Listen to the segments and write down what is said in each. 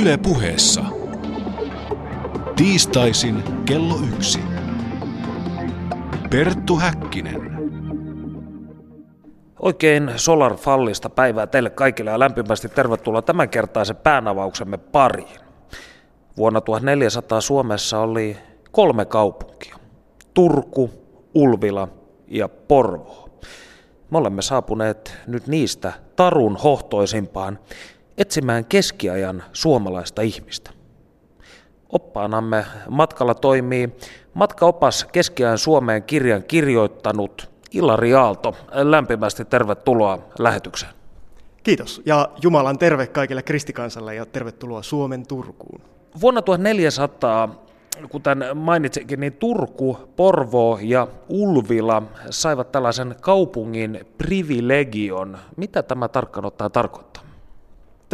Yle puheessa. Tiistaisin kello yksi. Perttu Häkkinen. Oikein Solar Fallista päivää teille kaikille ja lämpimästi tervetuloa tämänkertaisen päänavauksemme pariin. Vuonna 1400 Suomessa oli kolme kaupunkia. Turku, Ulvila ja Porvoo. Me olemme saapuneet nyt niistä tarun hohtoisimpaan etsimään keskiajan suomalaista ihmistä. Oppaanamme matkalla toimii matkaopas keskiajan Suomeen kirjan kirjoittanut Ilari Aalto. Lämpimästi tervetuloa lähetykseen. Kiitos ja Jumalan terve kaikille kristikansalle ja tervetuloa Suomen Turkuun. Vuonna 1400 kuten mainitsinkin, niin Turku, Porvoo ja Ulvila saivat tällaisen kaupungin privilegion. Mitä tämä tarkkaan ottaen tarkoittaa?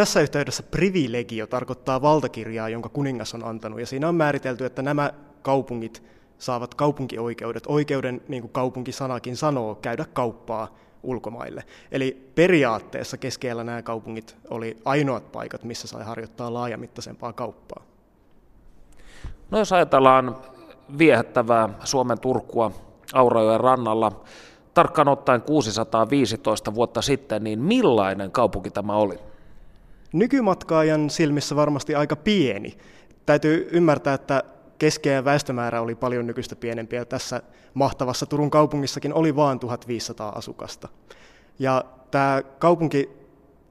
Tässä yhteydessä privilegio tarkoittaa valtakirjaa, jonka kuningas on antanut, ja siinä on määritelty, että nämä kaupungit saavat kaupunkioikeudet, oikeuden, niin kuin kaupunkisanakin sanoo, käydä kauppaa ulkomaille. Eli periaatteessa keskellä nämä kaupungit oli ainoat paikat, missä sai harjoittaa laajamittaisempaa kauppaa. No jos ajatellaan viehättävää Suomen Turkua Aurajoen rannalla, tarkkaan ottaen 615 vuotta sitten, niin millainen kaupunki tämä oli? Nykymatkaajan silmissä varmasti aika pieni. Täytyy ymmärtää, että keskeinen väestömäärä oli paljon nykyistä pienempi ja tässä mahtavassa Turun kaupungissakin oli vain 1500 asukasta. Ja tämä kaupunki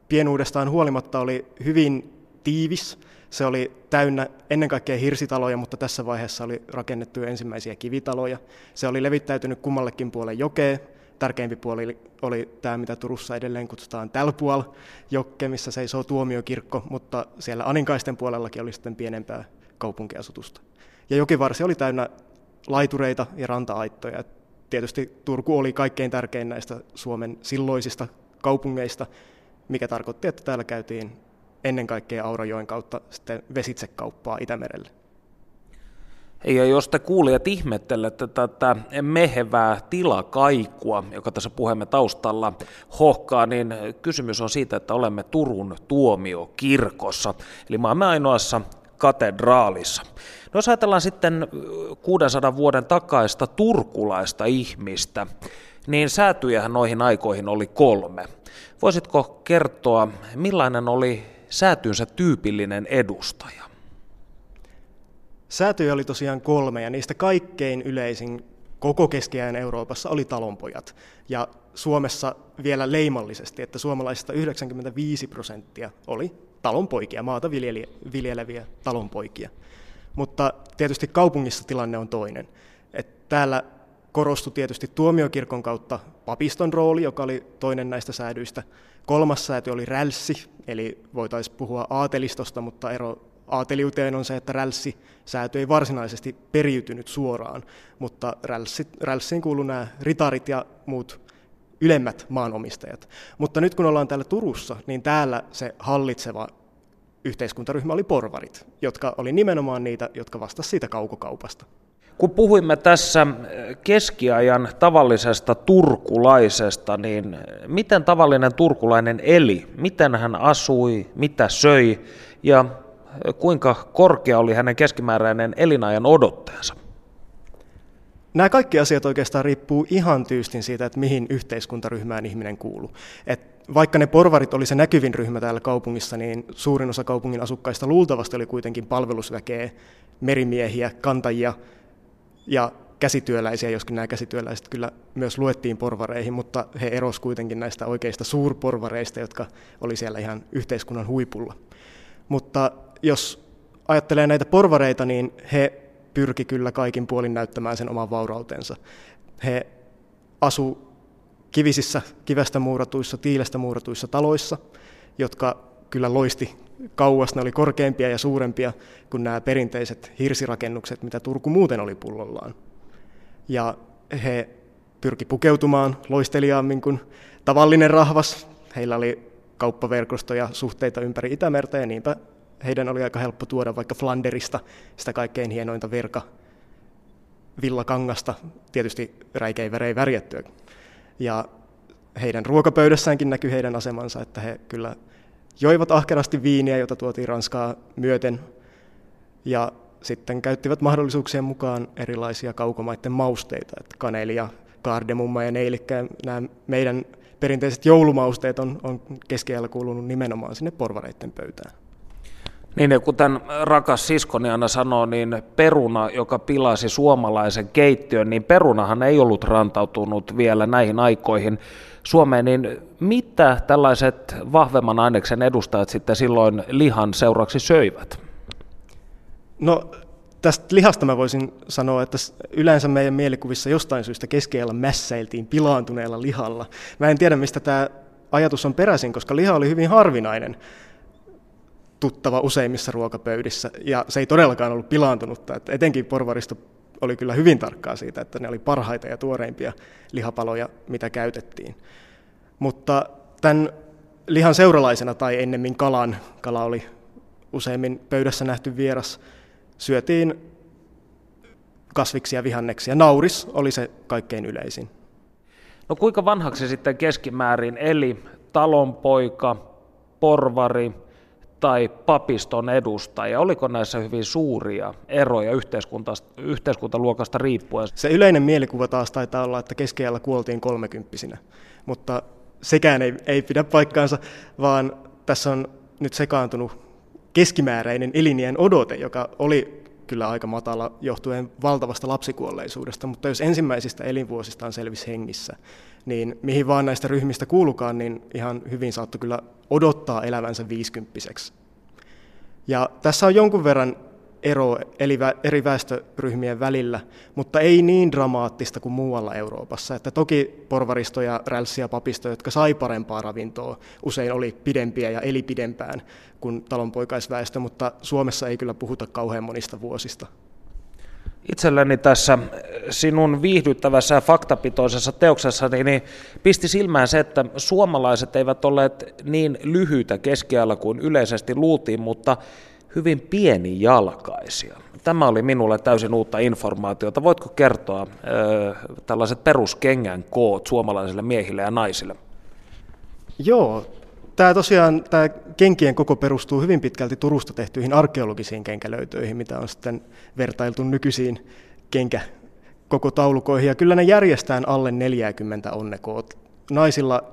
pienuudestaan huolimatta oli hyvin tiivis. Se oli täynnä ennen kaikkea hirsitaloja, mutta tässä vaiheessa oli rakennettu ensimmäisiä kivitaloja. Se oli levittäytynyt kummallekin puolelle jokea, tärkeimpi puoli oli tämä, mitä Turussa edelleen kutsutaan Tälpual, jokke, missä seisoo tuomiokirkko, mutta siellä Aninkaisten puolellakin oli sitten pienempää kaupunkiasutusta. Ja jokivarsi oli täynnä laitureita ja ranta-aittoja. Tietysti Turku oli kaikkein tärkein näistä Suomen silloisista kaupungeista, mikä tarkoitti, että täällä käytiin ennen kaikkea Aurajoen kautta sitten vesitsekauppaa Itämerelle. Ja jos te kuulijat ihmettelette tätä mehevää tilakaikua, joka tässä puheemme taustalla hohkaa, niin kysymys on siitä, että olemme Turun tuomiokirkossa, eli maamme ainoassa katedraalissa. No jos ajatellaan sitten 600 vuoden takaista turkulaista ihmistä, niin säätyjähän noihin aikoihin oli kolme. Voisitko kertoa, millainen oli säätynsä tyypillinen edustaja? Säätöjä oli tosiaan kolme ja niistä kaikkein yleisin koko keskiajan Euroopassa oli talonpojat. Ja Suomessa vielä leimallisesti, että suomalaisista 95 prosenttia oli talonpoikia, maata viljeleviä talonpoikia. Mutta tietysti kaupungissa tilanne on toinen. Et täällä korostui tietysti tuomiokirkon kautta papiston rooli, joka oli toinen näistä säädyistä. Kolmas sääty oli rälssi, eli voitaisiin puhua aatelistosta, mutta ero aateliuteen on se, että rälssi säätö ei varsinaisesti periytynyt suoraan, mutta rälssi, rälssiin kuuluu nämä ritarit ja muut ylemmät maanomistajat. Mutta nyt kun ollaan täällä Turussa, niin täällä se hallitseva yhteiskuntaryhmä oli porvarit, jotka oli nimenomaan niitä, jotka vastasivat siitä kaukokaupasta. Kun puhuimme tässä keskiajan tavallisesta turkulaisesta, niin miten tavallinen turkulainen eli? Miten hän asui, mitä söi ja kuinka korkea oli hänen keskimääräinen elinajan odotteensa? Nämä kaikki asiat oikeastaan riippuu ihan tyystin siitä, että mihin yhteiskuntaryhmään ihminen kuuluu. Et vaikka ne porvarit oli se näkyvin ryhmä täällä kaupungissa, niin suurin osa kaupungin asukkaista luultavasti oli kuitenkin palvelusväkeä, merimiehiä, kantajia ja käsityöläisiä, joskin nämä käsityöläiset kyllä myös luettiin porvareihin, mutta he eros kuitenkin näistä oikeista suurporvareista, jotka oli siellä ihan yhteiskunnan huipulla. Mutta jos ajattelee näitä porvareita, niin he pyrki kyllä kaikin puolin näyttämään sen oman vaurautensa. He asu kivisissä, kivestä muuratuissa, tiilestä muuratuissa taloissa, jotka kyllä loisti kauas, ne oli korkeampia ja suurempia kuin nämä perinteiset hirsirakennukset, mitä Turku muuten oli pullollaan. Ja he pyrki pukeutumaan loisteliaammin kuin tavallinen rahvas. Heillä oli kauppaverkostoja, suhteita ympäri Itämertä ja niinpä heidän oli aika helppo tuoda vaikka Flanderista sitä kaikkein hienointa verka villakangasta, tietysti räikein värei värjättyä. Ja heidän ruokapöydässäänkin näkyy heidän asemansa, että he kyllä joivat ahkerasti viiniä, jota tuotiin Ranskaa myöten, ja sitten käyttivät mahdollisuuksien mukaan erilaisia kaukomaiden mausteita, että kanelia, kardemumma ja neilikkä, nämä meidän perinteiset joulumausteet on, on keskiajalla kuulunut nimenomaan sinne porvareiden pöytään. Niin ja kuten rakas siskoni aina sanoo, niin peruna, joka pilasi suomalaisen keittiön, niin perunahan ei ollut rantautunut vielä näihin aikoihin Suomeen, niin mitä tällaiset vahvemman aineksen edustajat sitten silloin lihan seuraksi söivät? No tästä lihasta mä voisin sanoa, että yleensä meidän mielikuvissa jostain syystä keskellä mässäiltiin pilaantuneella lihalla. Mä en tiedä, mistä tämä ajatus on peräisin, koska liha oli hyvin harvinainen tuttava useimmissa ruokapöydissä, ja se ei todellakaan ollut pilaantunutta. Että etenkin porvaristo oli kyllä hyvin tarkkaa siitä, että ne oli parhaita ja tuoreimpia lihapaloja, mitä käytettiin. Mutta tämän lihan seuralaisena tai ennemmin kalan, kala oli useimmin pöydässä nähty vieras, syötiin kasviksia, vihanneksia. Nauris oli se kaikkein yleisin. No kuinka vanhaksi sitten keskimäärin eli talonpoika, porvari tai papiston edustaja? Oliko näissä hyvin suuria eroja yhteiskuntaluokasta riippuen? Se yleinen mielikuva taas taitaa olla, että keskiajalla kuoltiin kolmekymppisinä, mutta sekään ei, ei pidä paikkaansa, vaan tässä on nyt sekaantunut keskimääräinen elinien odote, joka oli kyllä aika matala johtuen valtavasta lapsikuolleisuudesta, mutta jos ensimmäisistä elinvuosistaan selvisi hengissä, niin mihin vaan näistä ryhmistä kuulukaan, niin ihan hyvin saattoi kyllä odottaa elävänsä viisikymppiseksi. Ja tässä on jonkun verran ero eri väestöryhmien välillä, mutta ei niin dramaattista kuin muualla Euroopassa. Että toki porvaristoja, rälssiä, papistoja, jotka sai parempaa ravintoa, usein oli pidempiä ja eli pidempään kuin talonpoikaisväestö, mutta Suomessa ei kyllä puhuta kauhean monista vuosista. Itselleni tässä sinun viihdyttävässä ja faktapitoisessa teoksessa niin pisti silmään se, että suomalaiset eivät olleet niin lyhyitä keskiajalla kuin yleisesti luultiin, mutta hyvin pienijalkaisia. Tämä oli minulle täysin uutta informaatiota. Voitko kertoa ö, tällaiset peruskengän koot suomalaisille miehille ja naisille? Joo, tämä tosiaan tämä kenkien koko perustuu hyvin pitkälti Turusta tehtyihin arkeologisiin kenkälöytöihin, mitä on sitten vertailtu nykyisiin kenkä koko taulukoihin. Ja kyllä ne järjestään alle 40 onnekoot. Naisilla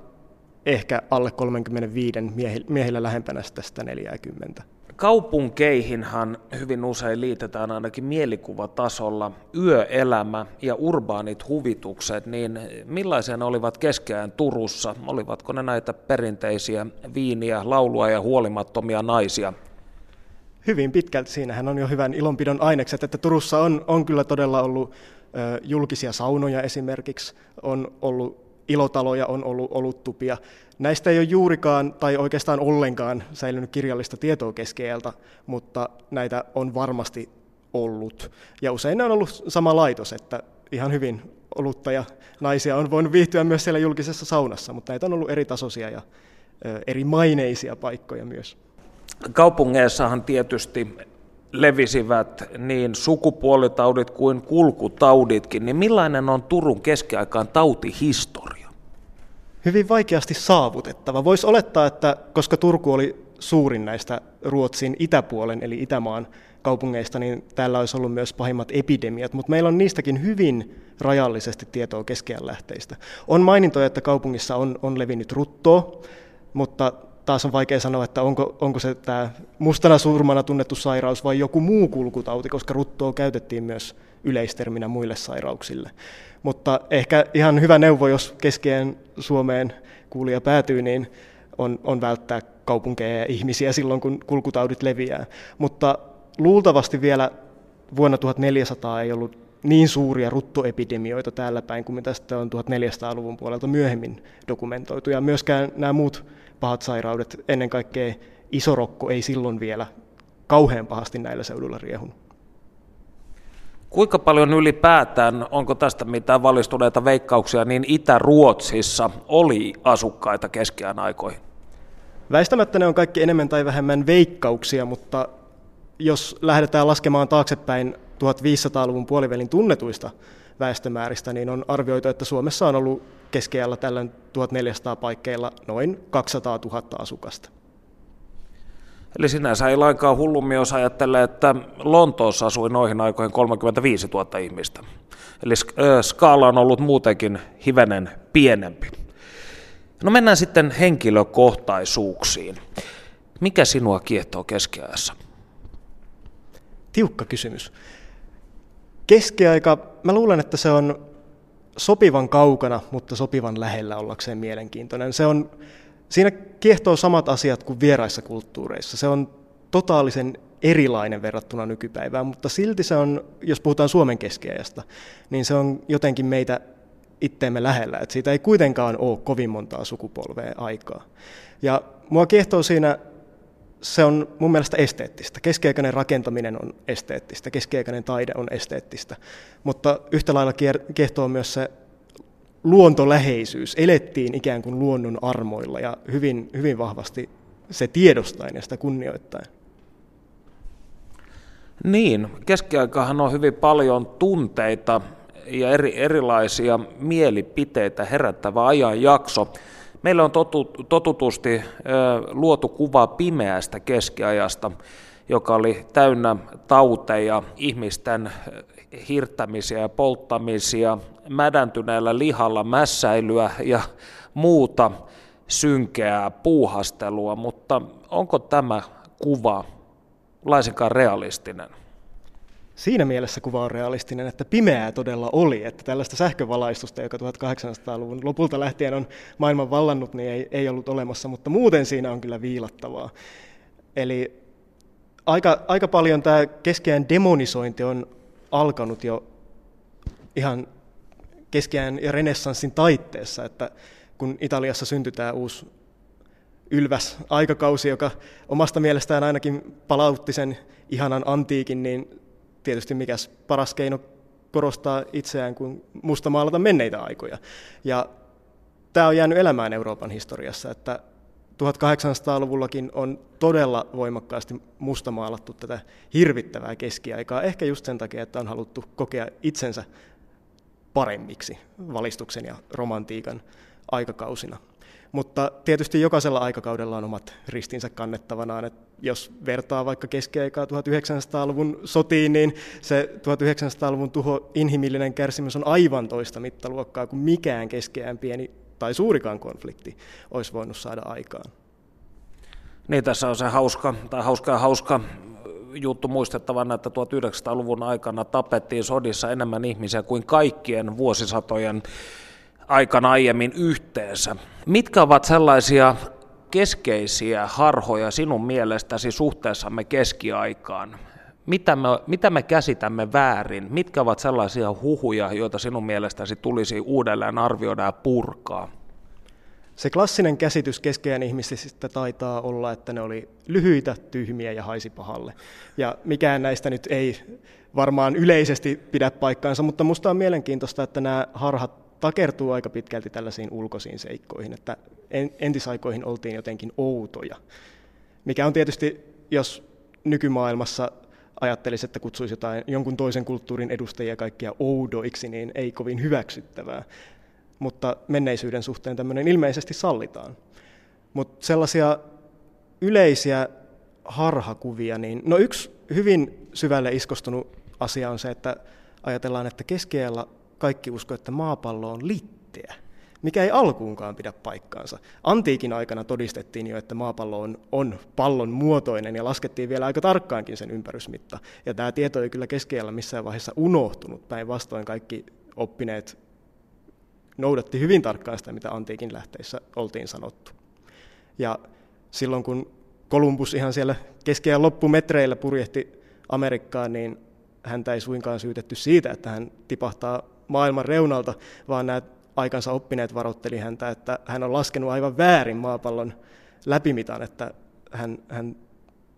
ehkä alle 35, miehillä lähempänä sitä 40. Kaupunkeihinhan hyvin usein liitetään ainakin mielikuvatasolla yöelämä ja urbaanit huvitukset, niin millaisia ne olivat keskeään Turussa? Olivatko ne näitä perinteisiä viiniä, laulua ja huolimattomia naisia? Hyvin pitkälti. Siinähän on jo hyvän ilonpidon ainekset, että Turussa on, on kyllä todella ollut julkisia saunoja esimerkiksi, on ollut ilotaloja, on ollut oluttupia. Näistä ei ole juurikaan tai oikeastaan ollenkaan säilynyt kirjallista tietoa keskeeltä, mutta näitä on varmasti ollut. Ja usein ne on ollut sama laitos, että ihan hyvin olutta ja naisia on voinut viihtyä myös siellä julkisessa saunassa, mutta näitä on ollut eri tasoisia ja eri maineisia paikkoja myös. Kaupungeissahan tietysti levisivät niin sukupuolitaudit kuin kulkutauditkin, niin millainen on Turun keskiaikaan tautihistoria? Hyvin vaikeasti saavutettava. Voisi olettaa, että koska Turku oli suurin näistä Ruotsin itäpuolen eli Itämaan kaupungeista, niin täällä olisi ollut myös pahimmat epidemiat, mutta meillä on niistäkin hyvin rajallisesti tietoa keskiään lähteistä. On mainintoja, että kaupungissa on, on levinnyt ruttoa, mutta taas on vaikea sanoa, että onko, onko se tämä mustana surmana tunnettu sairaus vai joku muu kulkutauti, koska ruttoa käytettiin myös yleisterminä muille sairauksille. Mutta ehkä ihan hyvä neuvo, jos keskeen Suomeen kuulija päätyy, niin on, on välttää kaupunkeja ja ihmisiä silloin, kun kulkutaudit leviää. Mutta luultavasti vielä vuonna 1400 ei ollut niin suuria ruttoepidemioita täällä päin kuin mitä sitten on 1400-luvun puolelta myöhemmin dokumentoitu. Ja myöskään nämä muut pahat sairaudet, ennen kaikkea isorokko ei silloin vielä kauhean pahasti näillä seuduilla riehunut. Kuinka paljon ylipäätään, onko tästä mitään valistuneita veikkauksia, niin Itä-Ruotsissa oli asukkaita keskiään aikoihin? Väistämättä ne on kaikki enemmän tai vähemmän veikkauksia, mutta jos lähdetään laskemaan taaksepäin 1500-luvun puolivälin tunnetuista väestömääristä, niin on arvioitu, että Suomessa on ollut keskiajalla tällöin 1400 paikkeilla noin 200 000 asukasta. Eli sinänsä ei lainkaan hullummin, jos ajattelee, että Lontoossa asui noihin aikoihin 35 000 ihmistä. Eli skaala on ollut muutenkin hivenen pienempi. No mennään sitten henkilökohtaisuuksiin. Mikä sinua kiehtoo keskiajassa? Tiukka kysymys. Keskiaika, mä luulen, että se on sopivan kaukana, mutta sopivan lähellä ollakseen mielenkiintoinen. Se on, siinä kiehtoo samat asiat kuin vieraissa kulttuureissa. Se on totaalisen erilainen verrattuna nykypäivään, mutta silti se on, jos puhutaan Suomen keskiajasta, niin se on jotenkin meitä itteemme lähellä, että siitä ei kuitenkaan ole kovin montaa sukupolvea aikaa. Ja mua kiehtoo siinä, se on mun mielestä esteettistä. Keskiaikainen rakentaminen on esteettistä, keskiaikainen taide on esteettistä, mutta yhtä lailla kiehtoo myös se luontoläheisyys. Elettiin ikään kuin luonnon armoilla ja hyvin, hyvin vahvasti se tiedostaen ja sitä kunnioittain. Niin, keskiaikahan on hyvin paljon tunteita ja eri, erilaisia mielipiteitä herättävä ajanjakso. Meillä on totut, totutusti luotu kuva pimeästä keskiajasta, joka oli täynnä tauteja, ihmisten hirttämisiä ja polttamisia, mädäntyneellä lihalla mässäilyä ja muuta synkeää puuhastelua, mutta onko tämä kuva laisinkaan realistinen? Siinä mielessä kuva on realistinen, että pimeää todella oli, että tällaista sähkövalaistusta, joka 1800-luvun lopulta lähtien on maailman vallannut, niin ei, ei ollut olemassa, mutta muuten siinä on kyllä viilattavaa. Eli aika, aika paljon tämä keskeään demonisointi on alkanut jo ihan keskeään ja renessanssin taitteessa, että kun Italiassa syntyi tämä uusi ylväs aikakausi, joka omasta mielestään ainakin palautti sen ihanan antiikin, niin tietysti mikäs paras keino korostaa itseään kuin mustamaalata menneitä aikoja. Ja tämä on jäänyt elämään Euroopan historiassa, että 1800-luvullakin on todella voimakkaasti mustamaalattu tätä hirvittävää keskiaikaa, ehkä just sen takia, että on haluttu kokea itsensä paremmiksi valistuksen ja romantiikan aikakausina. Mutta tietysti jokaisella aikakaudella on omat ristinsä kannettavanaan. että jos vertaa vaikka keskiaikaa 1900-luvun sotiin, niin se 1900-luvun tuho inhimillinen kärsimys on aivan toista mittaluokkaa kuin mikään keskeään pieni tai suurikaan konflikti olisi voinut saada aikaan. Niin, tässä on se hauska, tai hauska ja hauska juttu muistettavana, että 1900-luvun aikana tapettiin sodissa enemmän ihmisiä kuin kaikkien vuosisatojen aikana aiemmin yhteensä. Mitkä ovat sellaisia keskeisiä harhoja sinun mielestäsi suhteessamme keskiaikaan? Mitä me, mitä me käsitämme väärin? Mitkä ovat sellaisia huhuja, joita sinun mielestäsi tulisi uudelleen arvioida ja purkaa? Se klassinen käsitys keskeään ihmisistä taitaa olla, että ne oli lyhyitä, tyhmiä ja haisi pahalle. Ja mikään näistä nyt ei varmaan yleisesti pidä paikkaansa, mutta minusta on mielenkiintoista, että nämä harhat takertuu aika pitkälti tällaisiin ulkoisiin seikkoihin, että entisaikoihin oltiin jotenkin outoja. Mikä on tietysti, jos nykymaailmassa ajattelisi, että kutsuisi jotain, jonkun toisen kulttuurin edustajia kaikkia oudoiksi, niin ei kovin hyväksyttävää mutta menneisyyden suhteen tämmöinen ilmeisesti sallitaan. Mutta sellaisia yleisiä harhakuvia, niin no yksi hyvin syvälle iskostunut asia on se, että ajatellaan, että keskeellä kaikki usko, että maapallo on litteä, mikä ei alkuunkaan pidä paikkaansa. Antiikin aikana todistettiin jo, että maapallo on, on pallon muotoinen ja laskettiin vielä aika tarkkaankin sen ympärysmitta. Ja tämä tieto ei kyllä keskeellä missään vaiheessa unohtunut. Päinvastoin kaikki oppineet noudatti hyvin tarkkaan sitä, mitä antiikin lähteissä oltiin sanottu. Ja silloin kun Kolumbus ihan siellä keskeään loppumetreillä purjehti Amerikkaan, niin häntä ei suinkaan syytetty siitä, että hän tipahtaa maailman reunalta, vaan nämä aikansa oppineet varoitteli häntä, että hän on laskenut aivan väärin maapallon läpimitan, että hän, hän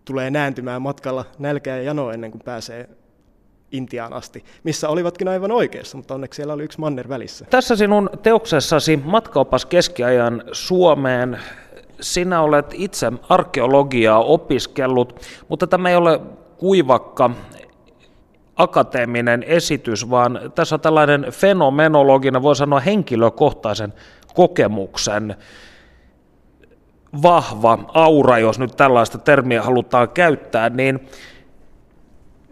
tulee nääntymään matkalla nälkää ja janoa ennen kuin pääsee Intiaan asti, missä olivatkin aivan oikeassa, mutta onneksi siellä oli yksi manner välissä. Tässä sinun teoksessasi Matkaopas keskiajan Suomeen sinä olet itse arkeologiaa opiskellut, mutta tämä ei ole kuivakka akateeminen esitys, vaan tässä on tällainen fenomenologinen, voi sanoa henkilökohtaisen kokemuksen vahva aura, jos nyt tällaista termiä halutaan käyttää, niin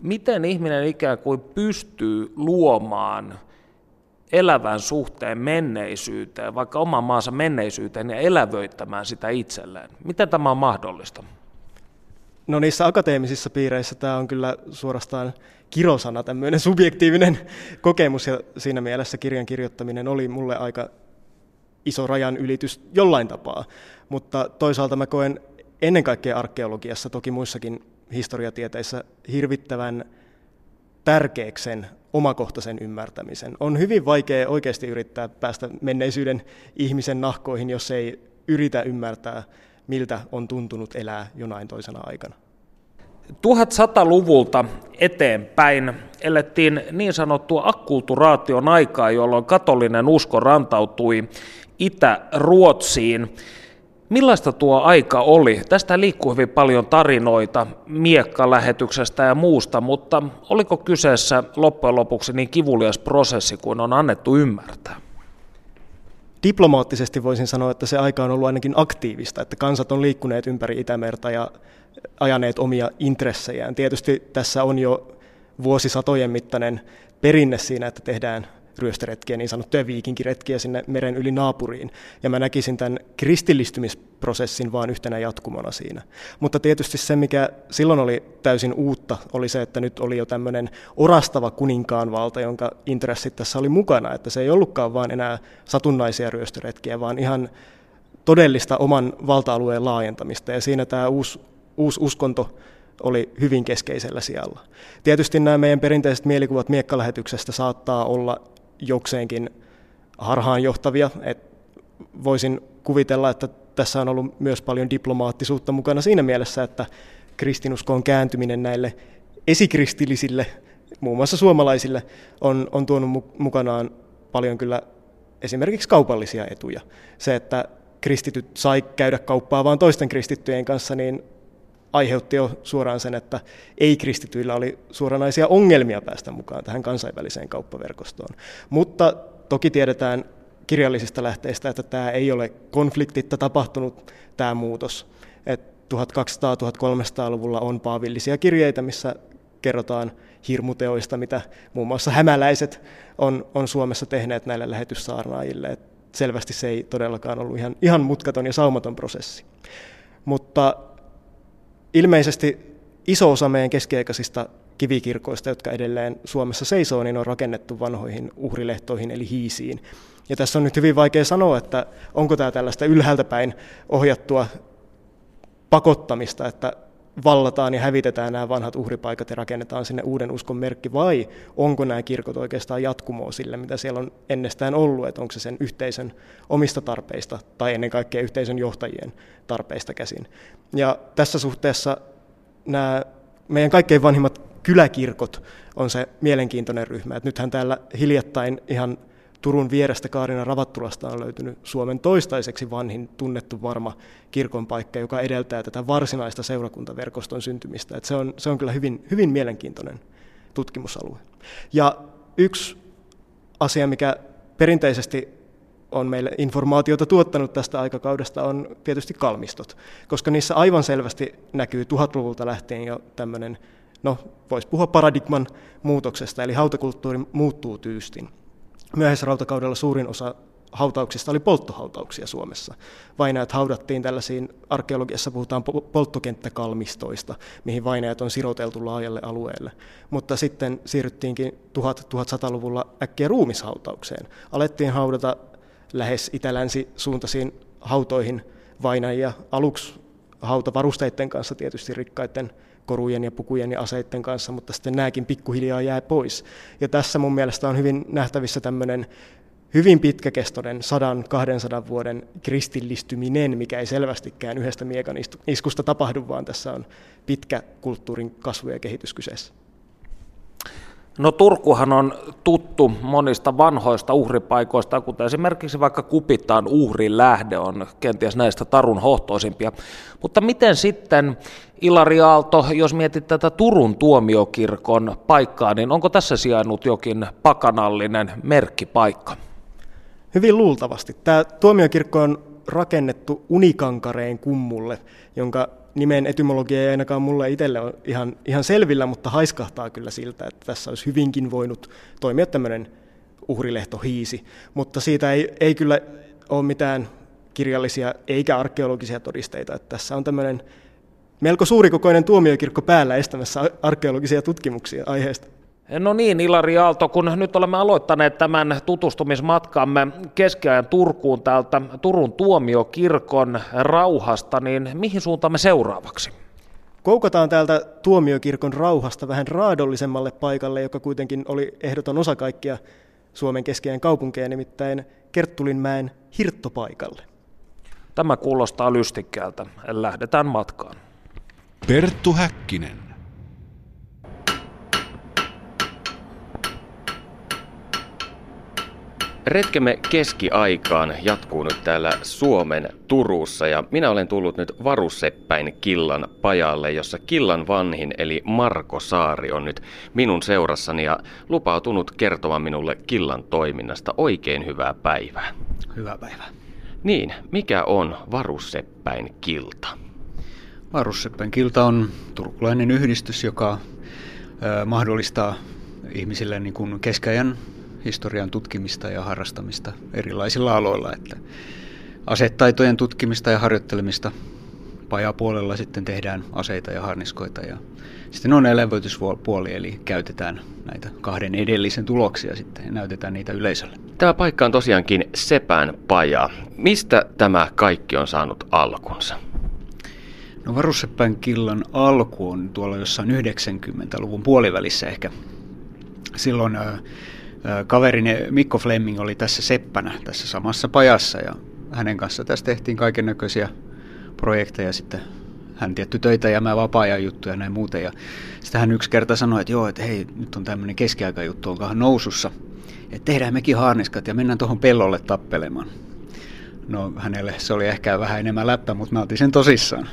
miten ihminen ikään kuin pystyy luomaan elävän suhteen menneisyyteen, vaikka oman maansa menneisyyteen ja elävöittämään sitä itselleen? Miten tämä on mahdollista? No niissä akateemisissa piireissä tämä on kyllä suorastaan kirosana, tämmöinen subjektiivinen kokemus ja siinä mielessä kirjan kirjoittaminen oli mulle aika iso rajan ylitys jollain tapaa. Mutta toisaalta mä koen ennen kaikkea arkeologiassa, toki muissakin historiatieteissä, hirvittävän tärkeäksen omakohtaisen ymmärtämisen. On hyvin vaikea oikeasti yrittää päästä menneisyyden ihmisen nahkoihin, jos ei yritä ymmärtää, miltä on tuntunut elää jonain toisena aikana. 1100-luvulta eteenpäin elettiin niin sanottua akkulturaation aikaa, jolloin katolinen usko rantautui Itä-Ruotsiin. Millaista tuo aika oli? Tästä liikkuu hyvin paljon tarinoita miekkalähetyksestä ja muusta, mutta oliko kyseessä loppujen lopuksi niin kivulias prosessi kuin on annettu ymmärtää? Diplomaattisesti voisin sanoa, että se aika on ollut ainakin aktiivista, että kansat on liikkuneet ympäri Itämerta ja ajaneet omia intressejään. Tietysti tässä on jo vuosisatojen mittainen perinne siinä, että tehdään ryöstöretkiä, niin sanottuja viikinkiretkiä sinne meren yli naapuriin. Ja mä näkisin tämän kristillistymisprosessin vaan yhtenä jatkumona siinä. Mutta tietysti se, mikä silloin oli täysin uutta, oli se, että nyt oli jo tämmöinen orastava kuninkaan valta, jonka intressit tässä oli mukana. Että se ei ollutkaan vaan enää satunnaisia ryöstöretkiä, vaan ihan todellista oman valta-alueen laajentamista. Ja siinä tämä uusi, uusi uskonto oli hyvin keskeisellä sijalla. Tietysti nämä meidän perinteiset mielikuvat miekkalähetyksestä saattaa olla jokseenkin harhaanjohtavia. Et voisin kuvitella, että tässä on ollut myös paljon diplomaattisuutta mukana siinä mielessä, että kristinuskoon kääntyminen näille esikristillisille, muun muassa suomalaisille, on, on tuonut mukanaan paljon kyllä esimerkiksi kaupallisia etuja. Se, että kristityt sai käydä kauppaa vain toisten kristittyjen kanssa, niin aiheutti jo suoraan sen, että ei-kristityillä oli suoranaisia ongelmia päästä mukaan tähän kansainväliseen kauppaverkostoon. Mutta toki tiedetään kirjallisista lähteistä, että tämä ei ole konfliktitta tapahtunut tämä muutos. 1200-1300-luvulla on paavillisia kirjeitä, missä kerrotaan hirmuteoista, mitä muun muassa hämäläiset on, on Suomessa tehneet näille lähetyssaarnaajille. Et selvästi se ei todellakaan ollut ihan, ihan mutkaton ja saumaton prosessi. Mutta ilmeisesti iso osa meidän keskiaikaisista kivikirkoista, jotka edelleen Suomessa seisoo, niin on rakennettu vanhoihin uhrilehtoihin eli hiisiin. Ja tässä on nyt hyvin vaikea sanoa, että onko tämä tällaista ylhäältä päin ohjattua pakottamista, että vallataan ja hävitetään nämä vanhat uhripaikat ja rakennetaan sinne uuden uskon merkki, vai onko nämä kirkot oikeastaan jatkumoa sille, mitä siellä on ennestään ollut, että onko se sen yhteisön omista tarpeista tai ennen kaikkea yhteisön johtajien tarpeista käsin. Ja tässä suhteessa nämä meidän kaikkein vanhimmat kyläkirkot on se mielenkiintoinen ryhmä. että nythän täällä hiljattain ihan Turun vierestä Kaarina Ravattulasta on löytynyt Suomen toistaiseksi vanhin tunnettu varma kirkonpaikka, joka edeltää tätä varsinaista seurakuntaverkoston syntymistä. Se, on, se on kyllä hyvin, hyvin mielenkiintoinen tutkimusalue. Ja yksi asia, mikä perinteisesti on meille informaatiota tuottanut tästä aikakaudesta, on tietysti kalmistot, koska niissä aivan selvästi näkyy tuhatluvulta lähtien jo tämmöinen, no voisi puhua paradigman muutoksesta, eli hautakulttuuri muuttuu tyystin myöhäisrautakaudella suurin osa hautauksista oli polttohautauksia Suomessa. Vainajat haudattiin tällaisiin, arkeologiassa puhutaan polttokenttäkalmistoista, mihin vainajat on siroteltu laajalle alueelle. Mutta sitten siirryttiinkin 1000-1100-luvulla äkkiä ruumishautaukseen. Alettiin haudata lähes itä-länsi suuntaisiin hautoihin vainajia aluksi hautavarusteiden kanssa tietysti rikkaiden korujen ja pukujen ja aseiden kanssa, mutta sitten nämäkin pikkuhiljaa jää pois. Ja tässä mun mielestä on hyvin nähtävissä tämmöinen hyvin pitkäkestoinen 100-200 vuoden kristillistyminen, mikä ei selvästikään yhdestä miekan iskusta tapahdu, vaan tässä on pitkä kulttuurin kasvu ja kehitys kyseessä. No Turkuhan on tuttu monista vanhoista uhripaikoista, kuten esimerkiksi vaikka Kupitaan uhrin lähde on kenties näistä tarun hohtoisimpia. Mutta miten sitten Ilari Aalto, jos mietit tätä Turun tuomiokirkon paikkaa, niin onko tässä sijainnut jokin pakanallinen merkkipaikka? Hyvin luultavasti. Tämä tuomiokirkko on rakennettu unikankareen kummulle, jonka nimen etymologia ei ainakaan mulle itselle ole ihan, ihan selvillä, mutta haiskahtaa kyllä siltä, että tässä olisi hyvinkin voinut toimia tämmöinen uhrilehtohiisi. Mutta siitä ei, ei kyllä ole mitään kirjallisia eikä arkeologisia todisteita. Että tässä on tämmöinen melko suurikokoinen tuomiokirkko päällä estämässä arkeologisia tutkimuksia aiheesta. No niin, Ilari Aalto, kun nyt olemme aloittaneet tämän tutustumismatkamme keskiajan Turkuun täältä Turun tuomiokirkon rauhasta, niin mihin suuntaamme seuraavaksi? Koukataan täältä tuomiokirkon rauhasta vähän raadollisemmalle paikalle, joka kuitenkin oli ehdoton osa kaikkia Suomen keskiajan kaupunkeja, nimittäin Kerttulinmäen hirttopaikalle. Tämä kuulostaa lystikkäältä. Lähdetään matkaan. Perttu Häkkinen. Retkemme keskiaikaan jatkuu nyt täällä Suomen Turussa ja minä olen tullut nyt Varuseppäin Killan pajalle, jossa Killan vanhin eli Marko Saari on nyt minun seurassani ja lupautunut kertomaan minulle Killan toiminnasta. Oikein hyvää päivää. Hyvää päivää. Niin, mikä on Varuseppäin Kilta? Varuseppäin Kilta on turkulainen yhdistys, joka mahdollistaa ihmisille niin kuin keskiajan historian tutkimista ja harrastamista erilaisilla aloilla, että asetaitojen tutkimista ja harjoittelemista pajapuolella sitten tehdään aseita ja harniskoita ja sitten on elävöityspuoli, eli käytetään näitä kahden edellisen tuloksia sitten ja näytetään niitä yleisölle. Tämä paikka on tosiaankin Sepän paja. Mistä tämä kaikki on saanut alkunsa? No Varusseppän killan alku on tuolla jossain 90-luvun puolivälissä ehkä. Silloin kaverini Mikko Fleming oli tässä seppänä tässä samassa pajassa ja hänen kanssa tässä tehtiin kaiken näköisiä projekteja sitten hän tietty töitä ja mä vapaa-ajan juttuja ja näin muuten. Ja sitten hän yksi kerta sanoi, että joo, että hei, nyt on tämmöinen keskiaikajuttu, onkohan nousussa. Että tehdään mekin harniskat ja mennään tuohon pellolle tappelemaan. No hänelle se oli ehkä vähän enemmän läppä, mutta mä otin sen tosissaan.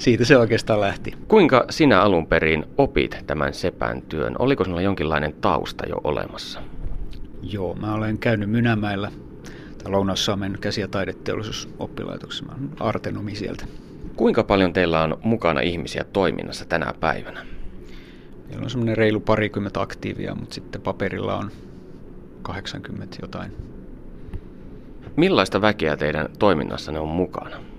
Siitä se oikeastaan lähti. Kuinka sinä alun perin opit tämän sepän työn? Oliko sinulla jonkinlainen tausta jo olemassa? Joo, mä olen käynyt Mynämäellä Lounais-Suomen käsi- ja taideteollisuusoppilaitoksessa. Mä olen artenomi sieltä. Kuinka paljon teillä on mukana ihmisiä toiminnassa tänä päivänä? Meillä on semmoinen reilu parikymmentä aktiivia, mutta sitten paperilla on 80 jotain. Millaista väkeä teidän toiminnassanne on mukana?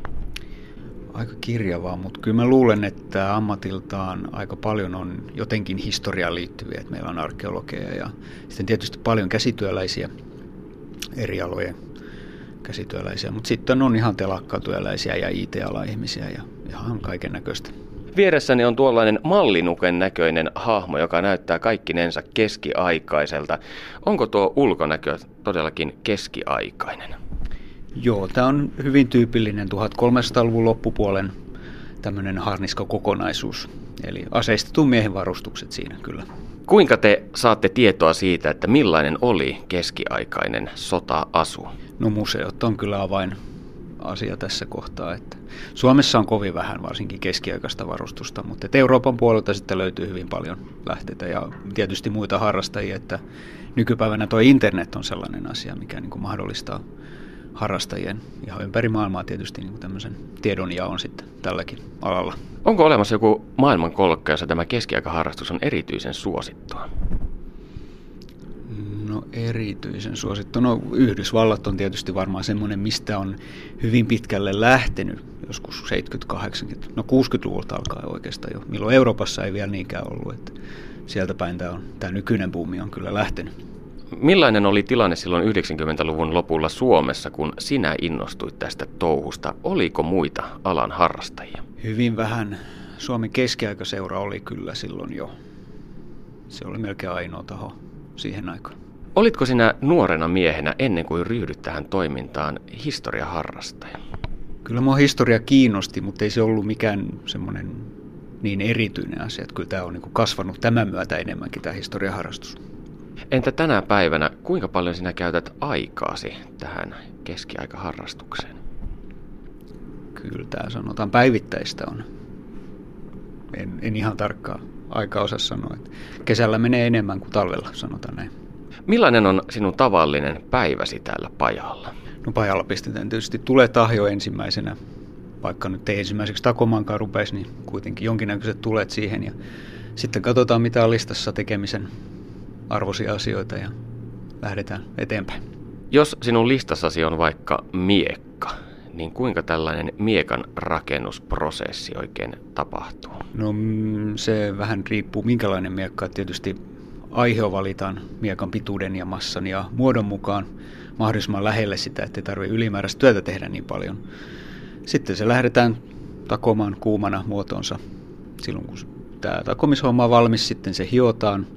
Aika kirjavaa, mutta kyllä mä luulen, että ammatiltaan aika paljon on jotenkin historiaan liittyviä. Että meillä on arkeologeja ja sitten tietysti paljon käsityöläisiä eri alojen käsityöläisiä, mutta sitten on ihan telakkatyöläisiä ja IT-ala-ihmisiä ja ihan kaiken näköistä. Vieressäni on tuollainen mallinuken näköinen hahmo, joka näyttää kaikkinensa keskiaikaiselta. Onko tuo ulkonäkö todellakin keskiaikainen? Joo, tämä on hyvin tyypillinen 1300-luvun loppupuolen tämmöinen harniskakokonaisuus. Eli aseistetun miehen varustukset siinä kyllä. Kuinka te saatte tietoa siitä, että millainen oli keskiaikainen sota-asu? No museot on kyllä avain asia tässä kohtaa. Että Suomessa on kovin vähän varsinkin keskiaikaista varustusta, mutta että Euroopan puolelta sitten löytyy hyvin paljon lähteitä ja tietysti muita harrastajia, että nykypäivänä tuo internet on sellainen asia, mikä niin kuin mahdollistaa harrastajien ihan ympäri maailmaa tietysti niin tämmöisen tiedonjaon sitten tälläkin alalla. Onko olemassa joku maailmankolkka, jossa tämä keskiaikaharrastus on erityisen suosittua? No erityisen suosittu. No Yhdysvallat on tietysti varmaan semmoinen, mistä on hyvin pitkälle lähtenyt joskus 70-80, no 60-luvulta alkaa oikeastaan jo, milloin Euroopassa ei vielä niinkään ollut. Että sieltä päin tämä, on, tämä nykyinen buumi on kyllä lähtenyt. Millainen oli tilanne silloin 90-luvun lopulla Suomessa, kun sinä innostuit tästä touhusta? Oliko muita alan harrastajia? Hyvin vähän. Suomen keskiaikaseura oli kyllä silloin jo. Se oli melkein ainoa taho siihen aikaan. Olitko sinä nuorena miehenä ennen kuin ryhdyt tähän toimintaan historiaharrastaja? Kyllä mua historia kiinnosti, mutta ei se ollut mikään semmoinen niin erityinen asia. Että kyllä tämä on niin kasvanut tämän myötä enemmänkin tämä historiaharrastus. Entä tänä päivänä, kuinka paljon sinä käytät aikaasi tähän keskiaikaharrastukseen? Kyllä tämä sanotaan päivittäistä on. En, en ihan tarkkaa aika osaa sanoa. Että kesällä menee enemmän kuin talvella, sanotaan näin. Millainen on sinun tavallinen päiväsi täällä pajalla? No pajalla pistetään tietysti tulee tahjo ensimmäisenä, vaikka nyt ei ensimmäiseksi takomaankaan rupeisi, niin kuitenkin jonkinnäköiset tulet siihen ja sitten katsotaan mitä on listassa tekemisen arvoisia asioita ja lähdetään eteenpäin. Jos sinun listassasi on vaikka miekka, niin kuinka tällainen miekan rakennusprosessi oikein tapahtuu? No mm, se vähän riippuu minkälainen miekka. Tietysti aihe valitaan miekan pituuden ja massan ja muodon mukaan mahdollisimman lähelle sitä, ettei tarvitse ylimääräistä työtä tehdä niin paljon. Sitten se lähdetään takomaan kuumana muotonsa. Silloin kun tämä takomishomma on valmis, sitten se hiotaan,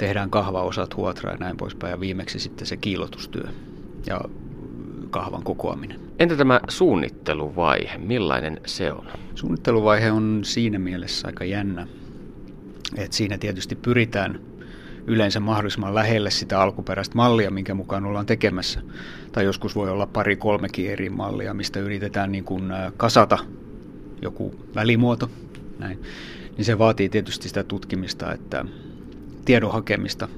tehdään kahvaosat, huotra ja näin poispäin. Ja viimeksi sitten se kiilotustyö ja kahvan kokoaminen. Entä tämä suunnitteluvaihe, millainen se on? Suunnitteluvaihe on siinä mielessä aika jännä, että siinä tietysti pyritään yleensä mahdollisimman lähelle sitä alkuperäistä mallia, minkä mukaan ollaan tekemässä. Tai joskus voi olla pari kolmekin eri mallia, mistä yritetään niin kuin kasata joku välimuoto. Näin. Niin se vaatii tietysti sitä tutkimista, että tiedon hakemista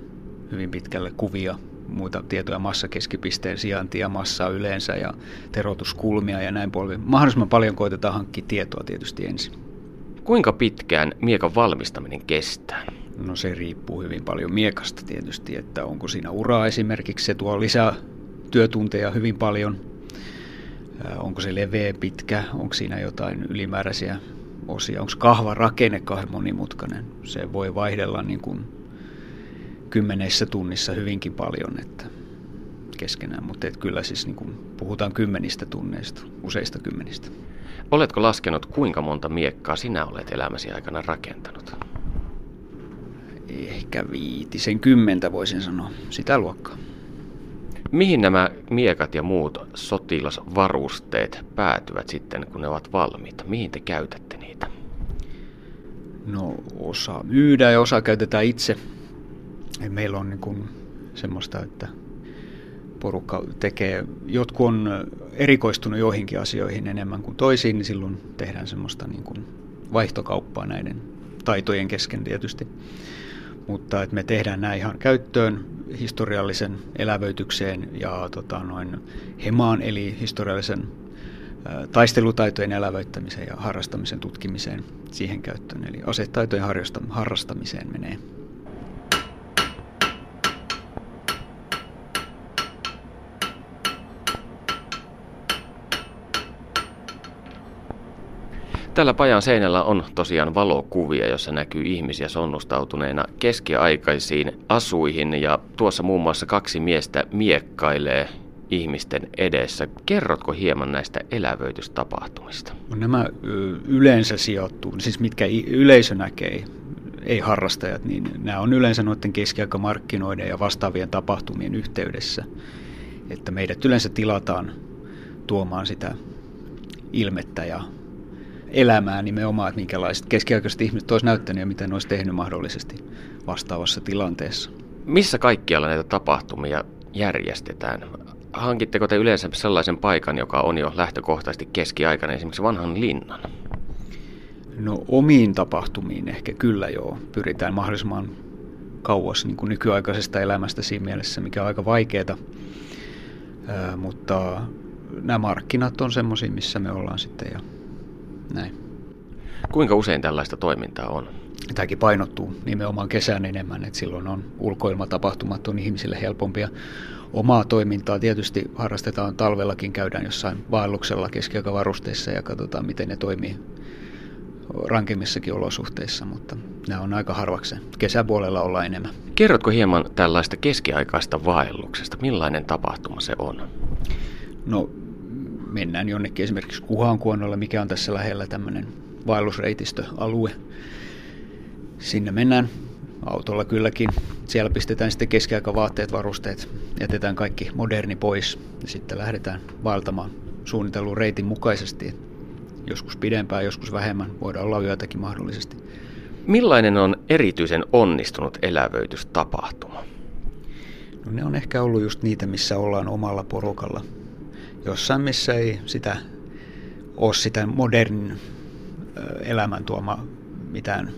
hyvin pitkälle kuvia, muita tietoja massakeskipisteen sijaintia, massaa yleensä ja terotuskulmia ja näin puolella. Mahdollisimman paljon koitetaan hankkia tietoa tietysti ensin. Kuinka pitkään miekan valmistaminen kestää? No se riippuu hyvin paljon miekasta tietysti, että onko siinä uraa esimerkiksi, se tuo lisää työtunteja hyvin paljon. Onko se leveä, pitkä, onko siinä jotain ylimääräisiä osia, onko kahva rakenne kahden monimutkainen. Se voi vaihdella niin kuin kymmenessä tunnissa hyvinkin paljon että keskenään, mutta et kyllä siis niin kuin puhutaan kymmenistä tunneista, useista kymmenistä. Oletko laskenut, kuinka monta miekkaa sinä olet elämäsi aikana rakentanut? Ehkä viitisen kymmentä voisin sanoa, sitä luokkaa. Mihin nämä miekat ja muut sotilasvarusteet päätyvät sitten, kun ne ovat valmiita? Mihin te käytätte niitä? No osa myydään ja osa käytetään itse meillä on niin semmoista, että porukka tekee, jotkut on erikoistunut joihinkin asioihin enemmän kuin toisiin, niin silloin tehdään semmoista niin kuin vaihtokauppaa näiden taitojen kesken tietysti. Mutta että me tehdään nämä ihan käyttöön historiallisen elävöitykseen ja tota, noin hemaan, eli historiallisen taistelutaitojen elävöittämiseen ja harrastamisen tutkimiseen siihen käyttöön. Eli asetaitojen harrastamiseen menee Tällä pajan seinällä on tosiaan valokuvia, jossa näkyy ihmisiä sonnustautuneena keskiaikaisiin asuihin ja tuossa muun muassa kaksi miestä miekkailee ihmisten edessä. Kerrotko hieman näistä elävöitystapahtumista? No nämä yleensä sijoittuu, siis mitkä yleisö näkee, ei harrastajat, niin nämä on yleensä noiden keskiaikamarkkinoiden ja vastaavien tapahtumien yhteydessä. Että meidät yleensä tilataan tuomaan sitä ilmettä ja elämää nimenomaan, että minkälaiset keskiaikaiset ihmiset olisi näyttänyt ja miten ne olisi tehnyt mahdollisesti vastaavassa tilanteessa. Missä kaikkialla näitä tapahtumia järjestetään? Hankitteko te yleensä sellaisen paikan, joka on jo lähtökohtaisesti keskiaikainen, esimerkiksi vanhan linnan? No omiin tapahtumiin ehkä kyllä joo. Pyritään mahdollisimman kauas niin kuin nykyaikaisesta elämästä siinä mielessä, mikä on aika vaikeaa. mutta nämä markkinat on semmoisia, missä me ollaan sitten ja näin. Kuinka usein tällaista toimintaa on? Tämäkin painottuu nimenomaan kesään enemmän, että silloin on ulkoilmatapahtumat on ihmisille helpompia. Omaa toimintaa tietysti harrastetaan talvellakin, käydään jossain vaelluksella keskiaikavarusteissa ja katsotaan, miten ne toimii rankemmissakin olosuhteissa, mutta nämä on aika harvaksi. Kesäpuolella ollaan enemmän. Kerrotko hieman tällaista keskiaikaista vaelluksesta? Millainen tapahtuma se on? No mennään jonnekin esimerkiksi Kuhankuonolle, mikä on tässä lähellä tämmöinen vaellusreitistöalue. Sinne mennään autolla kylläkin. Siellä pistetään sitten keskiaikavaatteet, varusteet, jätetään kaikki moderni pois ja sitten lähdetään vaeltamaan suunnitellun reitin mukaisesti. Joskus pidempään, joskus vähemmän, voidaan olla yötäkin mahdollisesti. Millainen on erityisen onnistunut elävöitystapahtuma? No ne on ehkä ollut just niitä, missä ollaan omalla porukalla jossain, missä ei sitä ole sitä modernin elämän tuoma mitään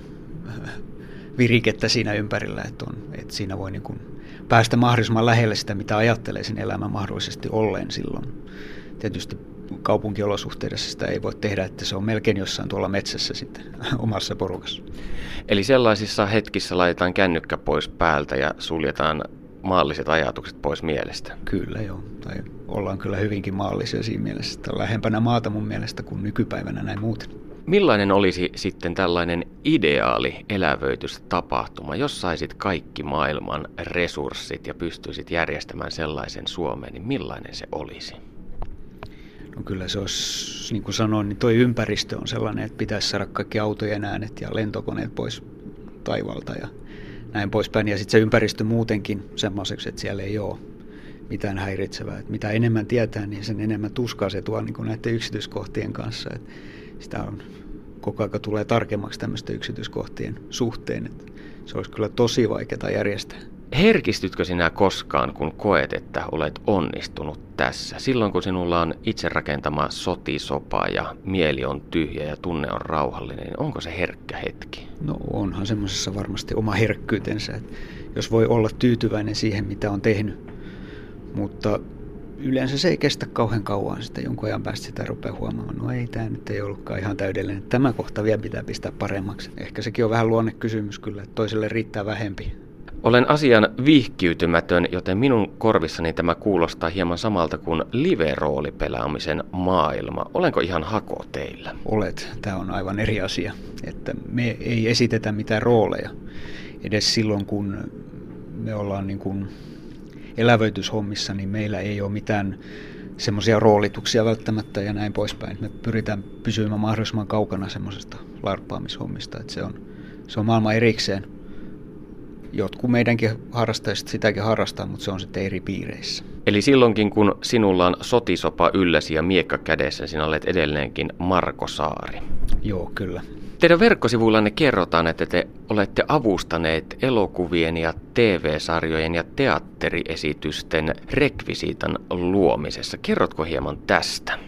virikettä siinä ympärillä, että, on, että siinä voi niin kuin päästä mahdollisimman lähelle sitä, mitä ajattelee sen elämän mahdollisesti olleen silloin. Tietysti kaupunkiolosuhteissa sitä ei voi tehdä, että se on melkein jossain tuolla metsässä sitten omassa porukassa. Eli sellaisissa hetkissä laitetaan kännykkä pois päältä ja suljetaan maalliset ajatukset pois mielestä. Kyllä joo, tai ollaan kyllä hyvinkin maallisia siinä mielessä, että lähempänä maata mun mielestä kuin nykypäivänä näin muuten. Millainen olisi sitten tällainen ideaali elävöitystapahtuma, jos saisit kaikki maailman resurssit ja pystyisit järjestämään sellaisen Suomeen, niin millainen se olisi? No kyllä se olisi, niin kuin sanoin, niin toi ympäristö on sellainen, että pitäisi saada kaikki autojen äänet ja lentokoneet pois taivalta ja näin poispäin. Ja sitten se ympäristö muutenkin semmoiseksi, että siellä ei ole mitään häiritsevää. Et mitä enemmän tietää, niin sen enemmän tuskaa se tuo niin näiden yksityiskohtien kanssa. Et sitä on koko ajan tulee tarkemmaksi tämmöisten yksityiskohtien suhteen. Et se olisi kyllä tosi vaikeaa järjestää. Herkistytkö sinä koskaan, kun koet, että olet onnistunut tässä? Silloin, kun sinulla on itse rakentama sotisopa ja mieli on tyhjä ja tunne on rauhallinen, niin onko se herkkä hetki? No onhan semmoisessa varmasti oma herkkyytensä, että jos voi olla tyytyväinen siihen, mitä on tehnyt. Mutta yleensä se ei kestä kauhean kauan sitä jonkun ajan päästä sitä rupeaa huomaamaan, no ei tämä nyt ei ollutkaan ihan täydellinen. Tämä kohta vielä pitää pistää paremmaksi. Ehkä sekin on vähän luonnekysymys kyllä, että toiselle riittää vähempi olen asian vihkiytymätön, joten minun korvissani tämä kuulostaa hieman samalta kuin live-roolipelaamisen maailma. Olenko ihan hako teillä? Olet. Tämä on aivan eri asia. Että me ei esitetä mitään rooleja. Edes silloin, kun me ollaan niin kuin elävöityshommissa, niin meillä ei ole mitään semmoisia roolituksia välttämättä ja näin poispäin. Me pyritään pysymään mahdollisimman kaukana semmoisesta larppaamishommista, että se on, se on maailma erikseen jotkut meidänkin harrastajista sitäkin harrastaa, mutta se on sitten eri piireissä. Eli silloinkin, kun sinulla on sotisopa ylläsi ja miekka kädessä, sinä olet edelleenkin Marko Saari. Joo, kyllä. Teidän verkkosivuillanne kerrotaan, että te olette avustaneet elokuvien ja TV-sarjojen ja teatteriesitysten rekvisiitan luomisessa. Kerrotko hieman tästä?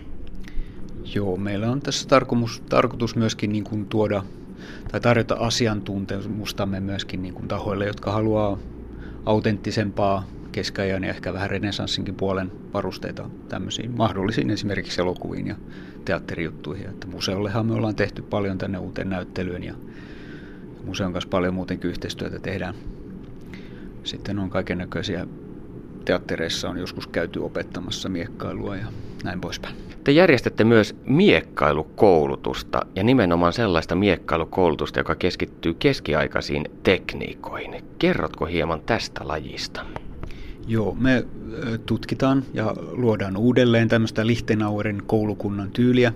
Joo, meillä on tässä tarkoitus, tarkoitus myöskin niin kuin tuoda tai tarjota asiantuntemustamme myöskin niin kuin tahoille, jotka haluaa autenttisempaa keskiajan ja ehkä vähän renesanssinkin puolen varusteita tämmöisiin mahdollisiin esimerkiksi elokuviin ja teatterijuttuihin. Että museollehan me ollaan tehty paljon tänne uuteen näyttelyyn ja museon kanssa paljon muutenkin yhteistyötä tehdään. Sitten on kaiken näköisiä teattereissa on joskus käyty opettamassa miekkailua ja näin poispäin. Te järjestätte myös miekkailukoulutusta ja nimenomaan sellaista miekkailukoulutusta, joka keskittyy keskiaikaisiin tekniikoihin. Kerrotko hieman tästä lajista? Joo, me tutkitaan ja luodaan uudelleen tämmöistä Lichtenauerin koulukunnan tyyliä,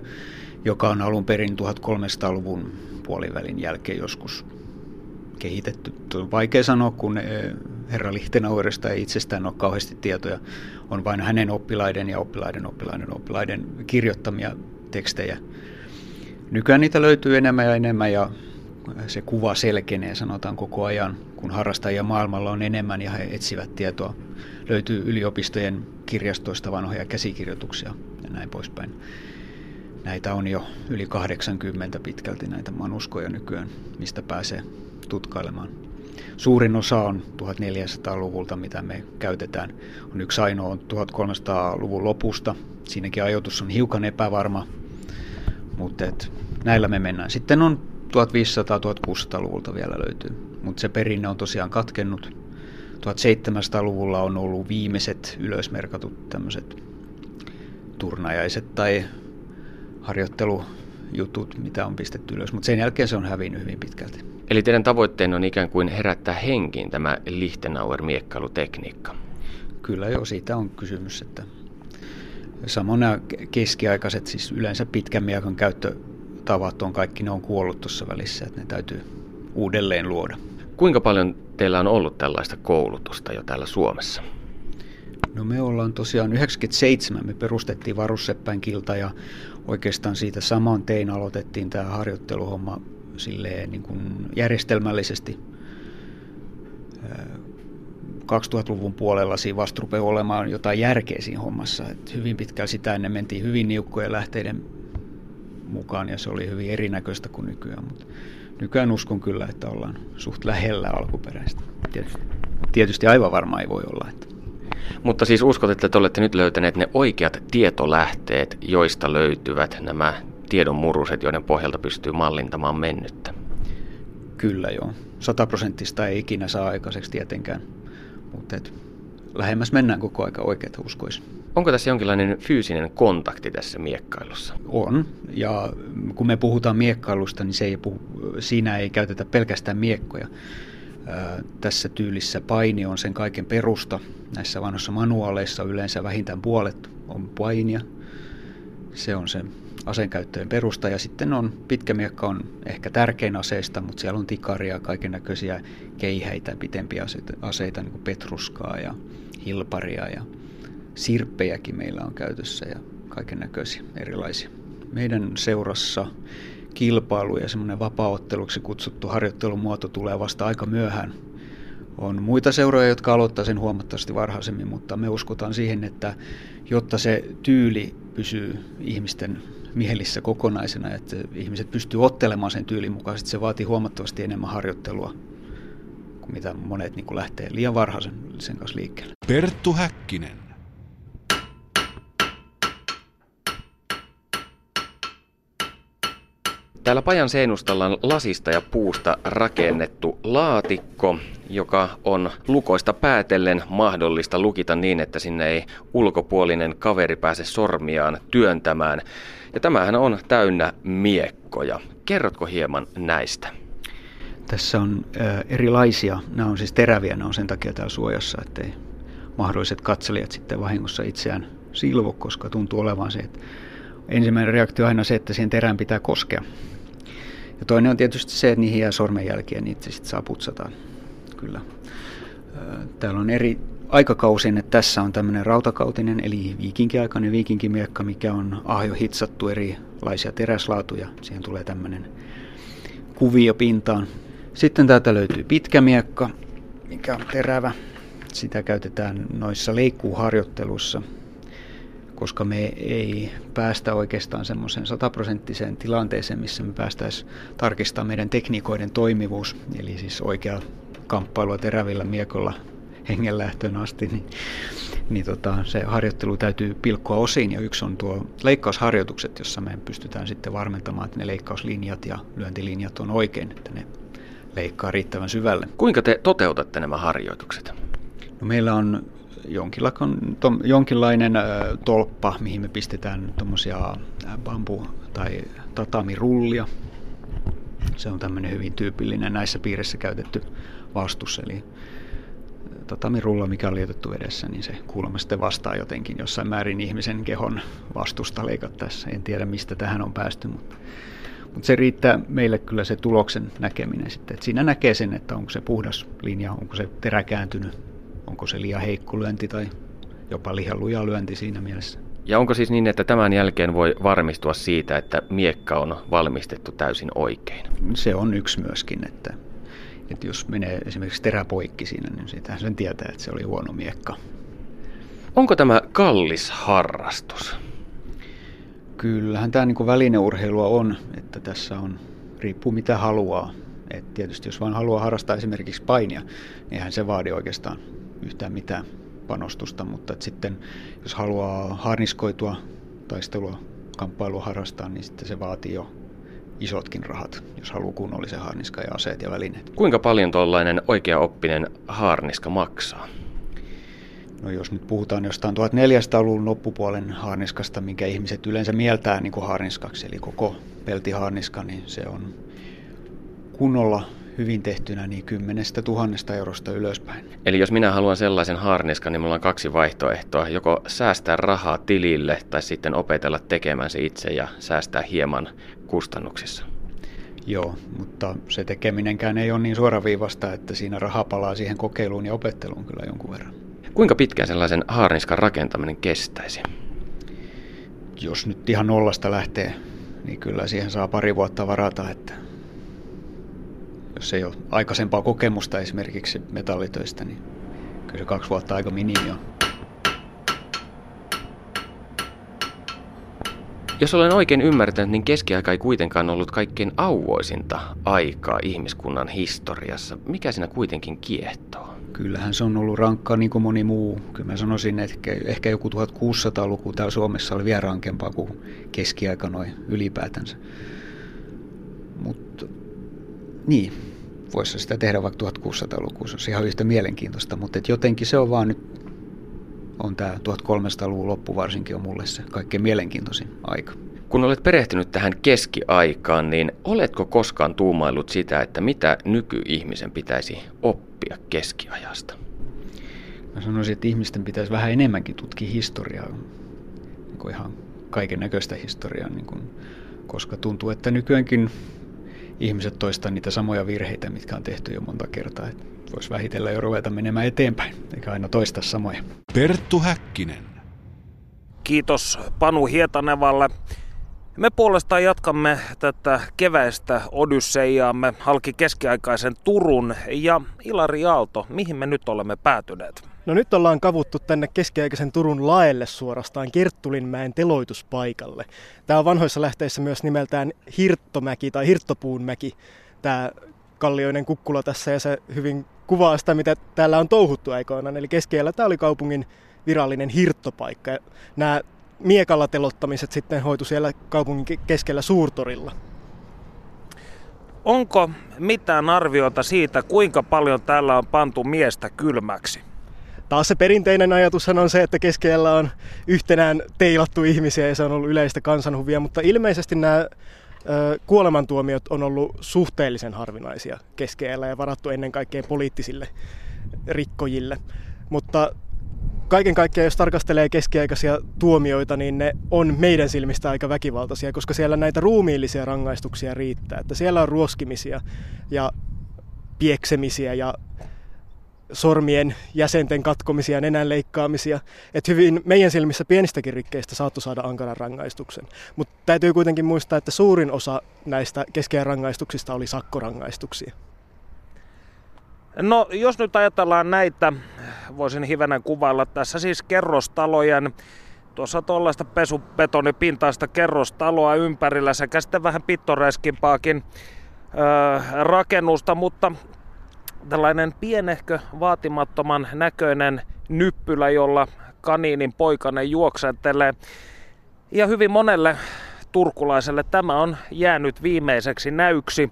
joka on alun perin 1300-luvun puolivälin jälkeen joskus kehitetty. On vaikea sanoa, kun herra Lichtenauerista ei itsestään ole kauheasti tietoja. On vain hänen oppilaiden ja oppilaiden oppilaiden oppilaiden kirjoittamia tekstejä. Nykyään niitä löytyy enemmän ja enemmän ja se kuva selkenee sanotaan koko ajan, kun harrastajia maailmalla on enemmän ja he etsivät tietoa. Löytyy yliopistojen kirjastoista vanhoja käsikirjoituksia ja näin poispäin. Näitä on jo yli 80 pitkälti näitä manuskoja nykyään, mistä pääsee tutkailemaan. Suurin osa on 1400-luvulta, mitä me käytetään. On yksi ainoa on 1300-luvun lopusta. Siinäkin ajoitus on hiukan epävarma, mutta et, näillä me mennään. Sitten on 1500-1600-luvulta vielä löytyy, mutta se perinne on tosiaan katkennut. 1700-luvulla on ollut viimeiset ylösmerkatut tämmöiset turnajaiset tai harjoittelujutut, mitä on pistetty ylös, mutta sen jälkeen se on hävinnyt hyvin pitkälti. Eli teidän tavoitteena on ikään kuin herättää henkiin tämä Lichtenauer-miekkailutekniikka. Kyllä joo, siitä on kysymys, että samoin nämä keskiaikaiset, siis yleensä pitkän miekan käyttötavat on kaikki, ne on kuollut tuossa välissä, että ne täytyy uudelleen luoda. Kuinka paljon teillä on ollut tällaista koulutusta jo täällä Suomessa? No me ollaan tosiaan 97, me perustettiin Varusseppään kilta ja oikeastaan siitä saman tein aloitettiin tämä harjoitteluhomma silleen niin kuin järjestelmällisesti 2000-luvun puolella siinä vasta rupeaa olemaan jotain järkeä siinä hommassa. Et hyvin pitkään sitä ennen mentiin hyvin niukkojen lähteiden mukaan ja se oli hyvin erinäköistä kuin nykyään. Mutta nykyään uskon kyllä, että ollaan suht lähellä alkuperäistä. Tietysti. tietysti aivan varma ei voi olla. Että. Mutta siis uskot, että te olette nyt löytäneet ne oikeat tietolähteet, joista löytyvät nämä tiedon muruset, joiden pohjalta pystyy mallintamaan mennyttä? Kyllä joo. Sataprosenttista ei ikinä saa aikaiseksi tietenkään, mutta et, lähemmäs mennään koko aika oikeita uskoisin. Onko tässä jonkinlainen fyysinen kontakti tässä miekkailussa? On, ja kun me puhutaan miekkailusta, niin se ei puhu, siinä ei käytetä pelkästään miekkoja. Ää, tässä tyylissä paini on sen kaiken perusta. Näissä vanhoissa manuaaleissa yleensä vähintään puolet on painia. Se on se aseenkäyttöjen perusta. Ja sitten on, pitkä miekka on ehkä tärkein aseista, mutta siellä on tikaria, kaiken näköisiä keihäitä, pitempiä aseita, aseita niin kuin petruskaa ja hilparia ja sirppejäkin meillä on käytössä ja kaiken näköisiä erilaisia. Meidän seurassa kilpailu ja semmoinen vapaaotteluksi kutsuttu harjoittelumuoto tulee vasta aika myöhään. On muita seuroja, jotka aloittaa sen huomattavasti varhaisemmin, mutta me uskotaan siihen, että jotta se tyyli pysyy ihmisten mielissä kokonaisena, että ihmiset pystyy ottelemaan sen tyylin mukaisesti, se vaatii huomattavasti enemmän harjoittelua kuin mitä monet niin kuin lähtee liian varhaisen sen kanssa liikkeelle. Perttu Häkkinen. Täällä pajan seinustalla on lasista ja puusta rakennettu laatikko, joka on lukoista päätellen mahdollista lukita niin, että sinne ei ulkopuolinen kaveri pääse sormiaan työntämään. Ja tämähän on täynnä miekkoja. Kerrotko hieman näistä? Tässä on ä, erilaisia. Nämä on siis teräviä, ne on sen takia täällä suojassa, ettei mahdolliset katselijat sitten vahingossa itseään silvo, koska tuntuu olevan se, että ensimmäinen reaktio on aina se, että siihen terään pitää koskea. Ja toinen on tietysti se, että niihin jää sormenjälkiä, niin niitä sitten saa putsata. Kyllä. Täällä on eri aikakausien, että tässä on tämmöinen rautakautinen, eli viikinkiaikainen viikinkimiekka, mikä on ahjo hitsattu erilaisia teräslaatuja. Siihen tulee tämmöinen kuvio pintaan. Sitten täältä löytyy pitkä miekka, mikä on terävä. Sitä käytetään noissa leikkuuharjoitteluissa koska me ei päästä oikeastaan semmoiseen sataprosenttiseen tilanteeseen, missä me päästäisiin tarkistamaan meidän tekniikoiden toimivuus, eli siis oikea kamppailua terävillä miekolla hengenlähtöön asti, niin, niin tota, se harjoittelu täytyy pilkkoa osiin, ja yksi on tuo leikkausharjoitukset, jossa me pystytään sitten varmentamaan, että ne leikkauslinjat ja lyöntilinjat on oikein, että ne leikkaa riittävän syvälle. Kuinka te toteutatte nämä harjoitukset? No meillä on jonkinlainen tolppa, mihin me pistetään tuommoisia bambu- tai tatamirullia. Se on tämmöinen hyvin tyypillinen näissä piirissä käytetty vastus, eli tatamirulla, mikä on lietetty vedessä, niin se kuulemma sitten vastaa jotenkin jossain määrin ihmisen kehon vastusta leikattaessa. En tiedä, mistä tähän on päästy, mutta, mutta se riittää meille kyllä se tuloksen näkeminen sitten. Että siinä näkee sen, että onko se puhdas linja, onko se terä kääntynyt onko se liian heikko lyönti tai jopa liian luja lyönti siinä mielessä. Ja onko siis niin, että tämän jälkeen voi varmistua siitä, että miekka on valmistettu täysin oikein? Se on yksi myöskin, että, että jos menee esimerkiksi teräpoikki siinä, niin sitä sen tietää, että se oli huono miekka. Onko tämä kallis harrastus? Kyllähän tämä niin välineurheilua on, että tässä on, riippuu mitä haluaa. Et tietysti jos vain haluaa harrastaa esimerkiksi painia, niin eihän se vaadi oikeastaan yhtään mitään panostusta, mutta sitten jos haluaa harniskoitua taistelua, kamppailua harrastaa, niin sitten se vaatii jo isotkin rahat, jos haluaa kunnollisen harniska ja aseet ja välineet. Kuinka paljon tuollainen oikeaoppinen harniska maksaa? No jos nyt puhutaan jostain 1400-luvun loppupuolen harniskasta, minkä ihmiset yleensä mieltää niin kuin harniskaksi, eli koko peltiharniska, niin se on kunnolla hyvin tehtynä niin kymmenestä tuhannesta eurosta ylöspäin. Eli jos minä haluan sellaisen harniskan, niin mulla on kaksi vaihtoehtoa. Joko säästää rahaa tilille tai sitten opetella tekemään se itse ja säästää hieman kustannuksissa. Joo, mutta se tekeminenkään ei ole niin suoraviivasta, että siinä raha palaa siihen kokeiluun ja opetteluun kyllä jonkun verran. Kuinka pitkään sellaisen harniskan rakentaminen kestäisi? Jos nyt ihan nollasta lähtee, niin kyllä siihen saa pari vuotta varata, että jos ei ole aikaisempaa kokemusta esimerkiksi metallitöistä, niin kyllä se kaksi vuotta aika minimi on. Jos olen oikein ymmärtänyt, niin keskiaika ei kuitenkaan ollut kaikkein auvoisinta aikaa ihmiskunnan historiassa. Mikä siinä kuitenkin kiehtoo? kyllähän se on ollut rankkaa niin kuin moni muu. Kyllä mä sanoisin, että ehkä, joku 1600-luku täällä Suomessa oli vielä rankempaa kuin keskiaika noin ylipäätänsä. Mutta niin, voisi sitä tehdä vaikka 1600-luku, se on ihan yhtä mielenkiintoista, mutta et jotenkin se on vaan nyt, on tämä 1300-luvun loppu varsinkin on mulle se kaikkein mielenkiintoisin aika. Kun olet perehtynyt tähän keskiaikaan, niin oletko koskaan tuumaillut sitä, että mitä nykyihmisen pitäisi oppia keskiajasta? Mä sanoisin, että ihmisten pitäisi vähän enemmänkin tutkia historiaa, niin kuin ihan kaiken näköistä historiaa, niin kuin, koska tuntuu, että nykyäänkin ihmiset toistaa niitä samoja virheitä, mitkä on tehty jo monta kertaa. Voisi vähitellä jo ruveta menemään eteenpäin, eikä aina toistaa samoja. Perttu Häkkinen. Kiitos Panu Hietanevalle. Me puolestaan jatkamme tätä keväistä odysseiaamme halki keskiaikaisen Turun ja Ilari Aalto, mihin me nyt olemme päätyneet? No nyt ollaan kavuttu tänne keskiaikaisen Turun laelle suorastaan Kerttulinmäen teloituspaikalle. Tämä on vanhoissa lähteissä myös nimeltään Hirttomäki tai Hirttopuunmäki, tämä kallioinen kukkula tässä ja se hyvin kuvaa sitä, mitä täällä on touhuttu aikoinaan. Eli keskellä tämä oli kaupungin virallinen hirttopaikka. Nämä miekalla telottamiset sitten hoitu siellä kaupungin keskellä suurtorilla. Onko mitään arviota siitä, kuinka paljon täällä on pantu miestä kylmäksi? Taas se perinteinen ajatushan on se, että keskellä on yhtenään teilattu ihmisiä ja se on ollut yleistä kansanhuvia, mutta ilmeisesti nämä kuolemantuomiot on ollut suhteellisen harvinaisia keskellä ja varattu ennen kaikkea poliittisille rikkojille. Mutta kaiken kaikkiaan, jos tarkastelee keskiaikaisia tuomioita, niin ne on meidän silmistä aika väkivaltaisia, koska siellä näitä ruumiillisia rangaistuksia riittää. Että siellä on ruoskimisia ja pieksemisiä ja sormien jäsenten katkomisia nenän leikkaamisia. Että hyvin meidän silmissä pienistäkin rikkeistä saattoi saada ankaran rangaistuksen. Mutta täytyy kuitenkin muistaa, että suurin osa näistä keskeä rangaistuksista oli sakkorangaistuksia. No jos nyt ajatellaan näitä, voisin hivenen kuvailla tässä siis kerrostalojen tuossa tuollaista pesubetonipintaista kerrostaloa ympärillä sekä sitten vähän pittoreskimpaakin öö, rakennusta, mutta tällainen pienehkö vaatimattoman näköinen nyppylä, jolla kaniinin poikainen juoksentelee. Ja hyvin monelle turkulaiselle tämä on jäänyt viimeiseksi näyksi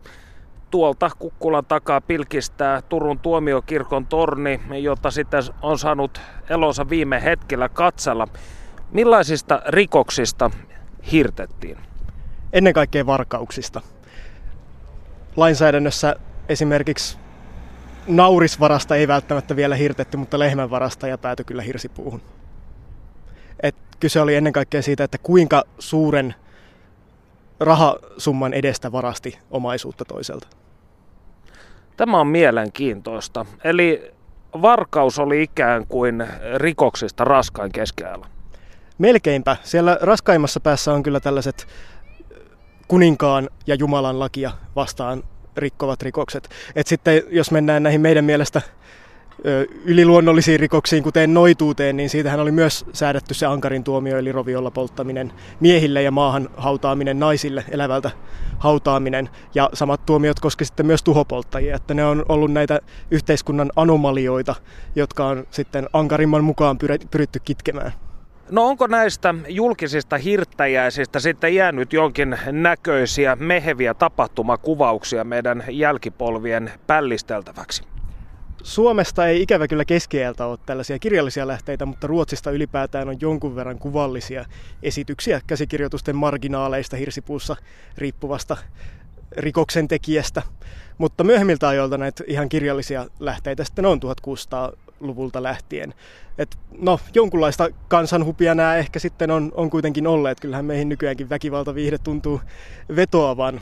tuolta Kukkulan takaa pilkistää Turun tuomiokirkon torni, jota sitten on saanut elonsa viime hetkellä katsella. Millaisista rikoksista hirtettiin? Ennen kaikkea varkauksista. Lainsäädännössä esimerkiksi naurisvarasta ei välttämättä vielä hirtetty, mutta lehmänvarasta ja päätyi kyllä hirsipuuhun. Et kyse oli ennen kaikkea siitä, että kuinka suuren rahasumman edestä varasti omaisuutta toiselta. Tämä on mielenkiintoista. Eli varkaus oli ikään kuin rikoksista raskain keskiajalla. Melkeinpä. Siellä raskaimmassa päässä on kyllä tällaiset kuninkaan ja Jumalan lakia vastaan rikkovat rikokset. Et sitten jos mennään näihin meidän mielestä yliluonnollisiin rikoksiin, kuten noituuteen, niin siitähän oli myös säädetty se ankarin tuomio, eli roviolla polttaminen miehille ja maahan hautaaminen naisille, elävältä hautaaminen. Ja samat tuomiot koski sitten myös tuhopolttajia, että ne on ollut näitä yhteiskunnan anomalioita, jotka on sitten ankarimman mukaan pyritty kitkemään. No onko näistä julkisista hirttäjäisistä sitten jäänyt jonkin näköisiä meheviä tapahtumakuvauksia meidän jälkipolvien pällisteltäväksi? Suomesta ei ikävä kyllä keskieltä ole tällaisia kirjallisia lähteitä, mutta Ruotsista ylipäätään on jonkun verran kuvallisia esityksiä käsikirjoitusten marginaaleista hirsipuussa riippuvasta rikoksen tekijästä. Mutta myöhemmiltä ajoilta näitä ihan kirjallisia lähteitä sitten on 1600-luvulta lähtien. Et no, jonkunlaista kansanhupia nämä ehkä sitten on, on kuitenkin olleet. Kyllähän meihin nykyäänkin väkivaltaviihde tuntuu vetoavan.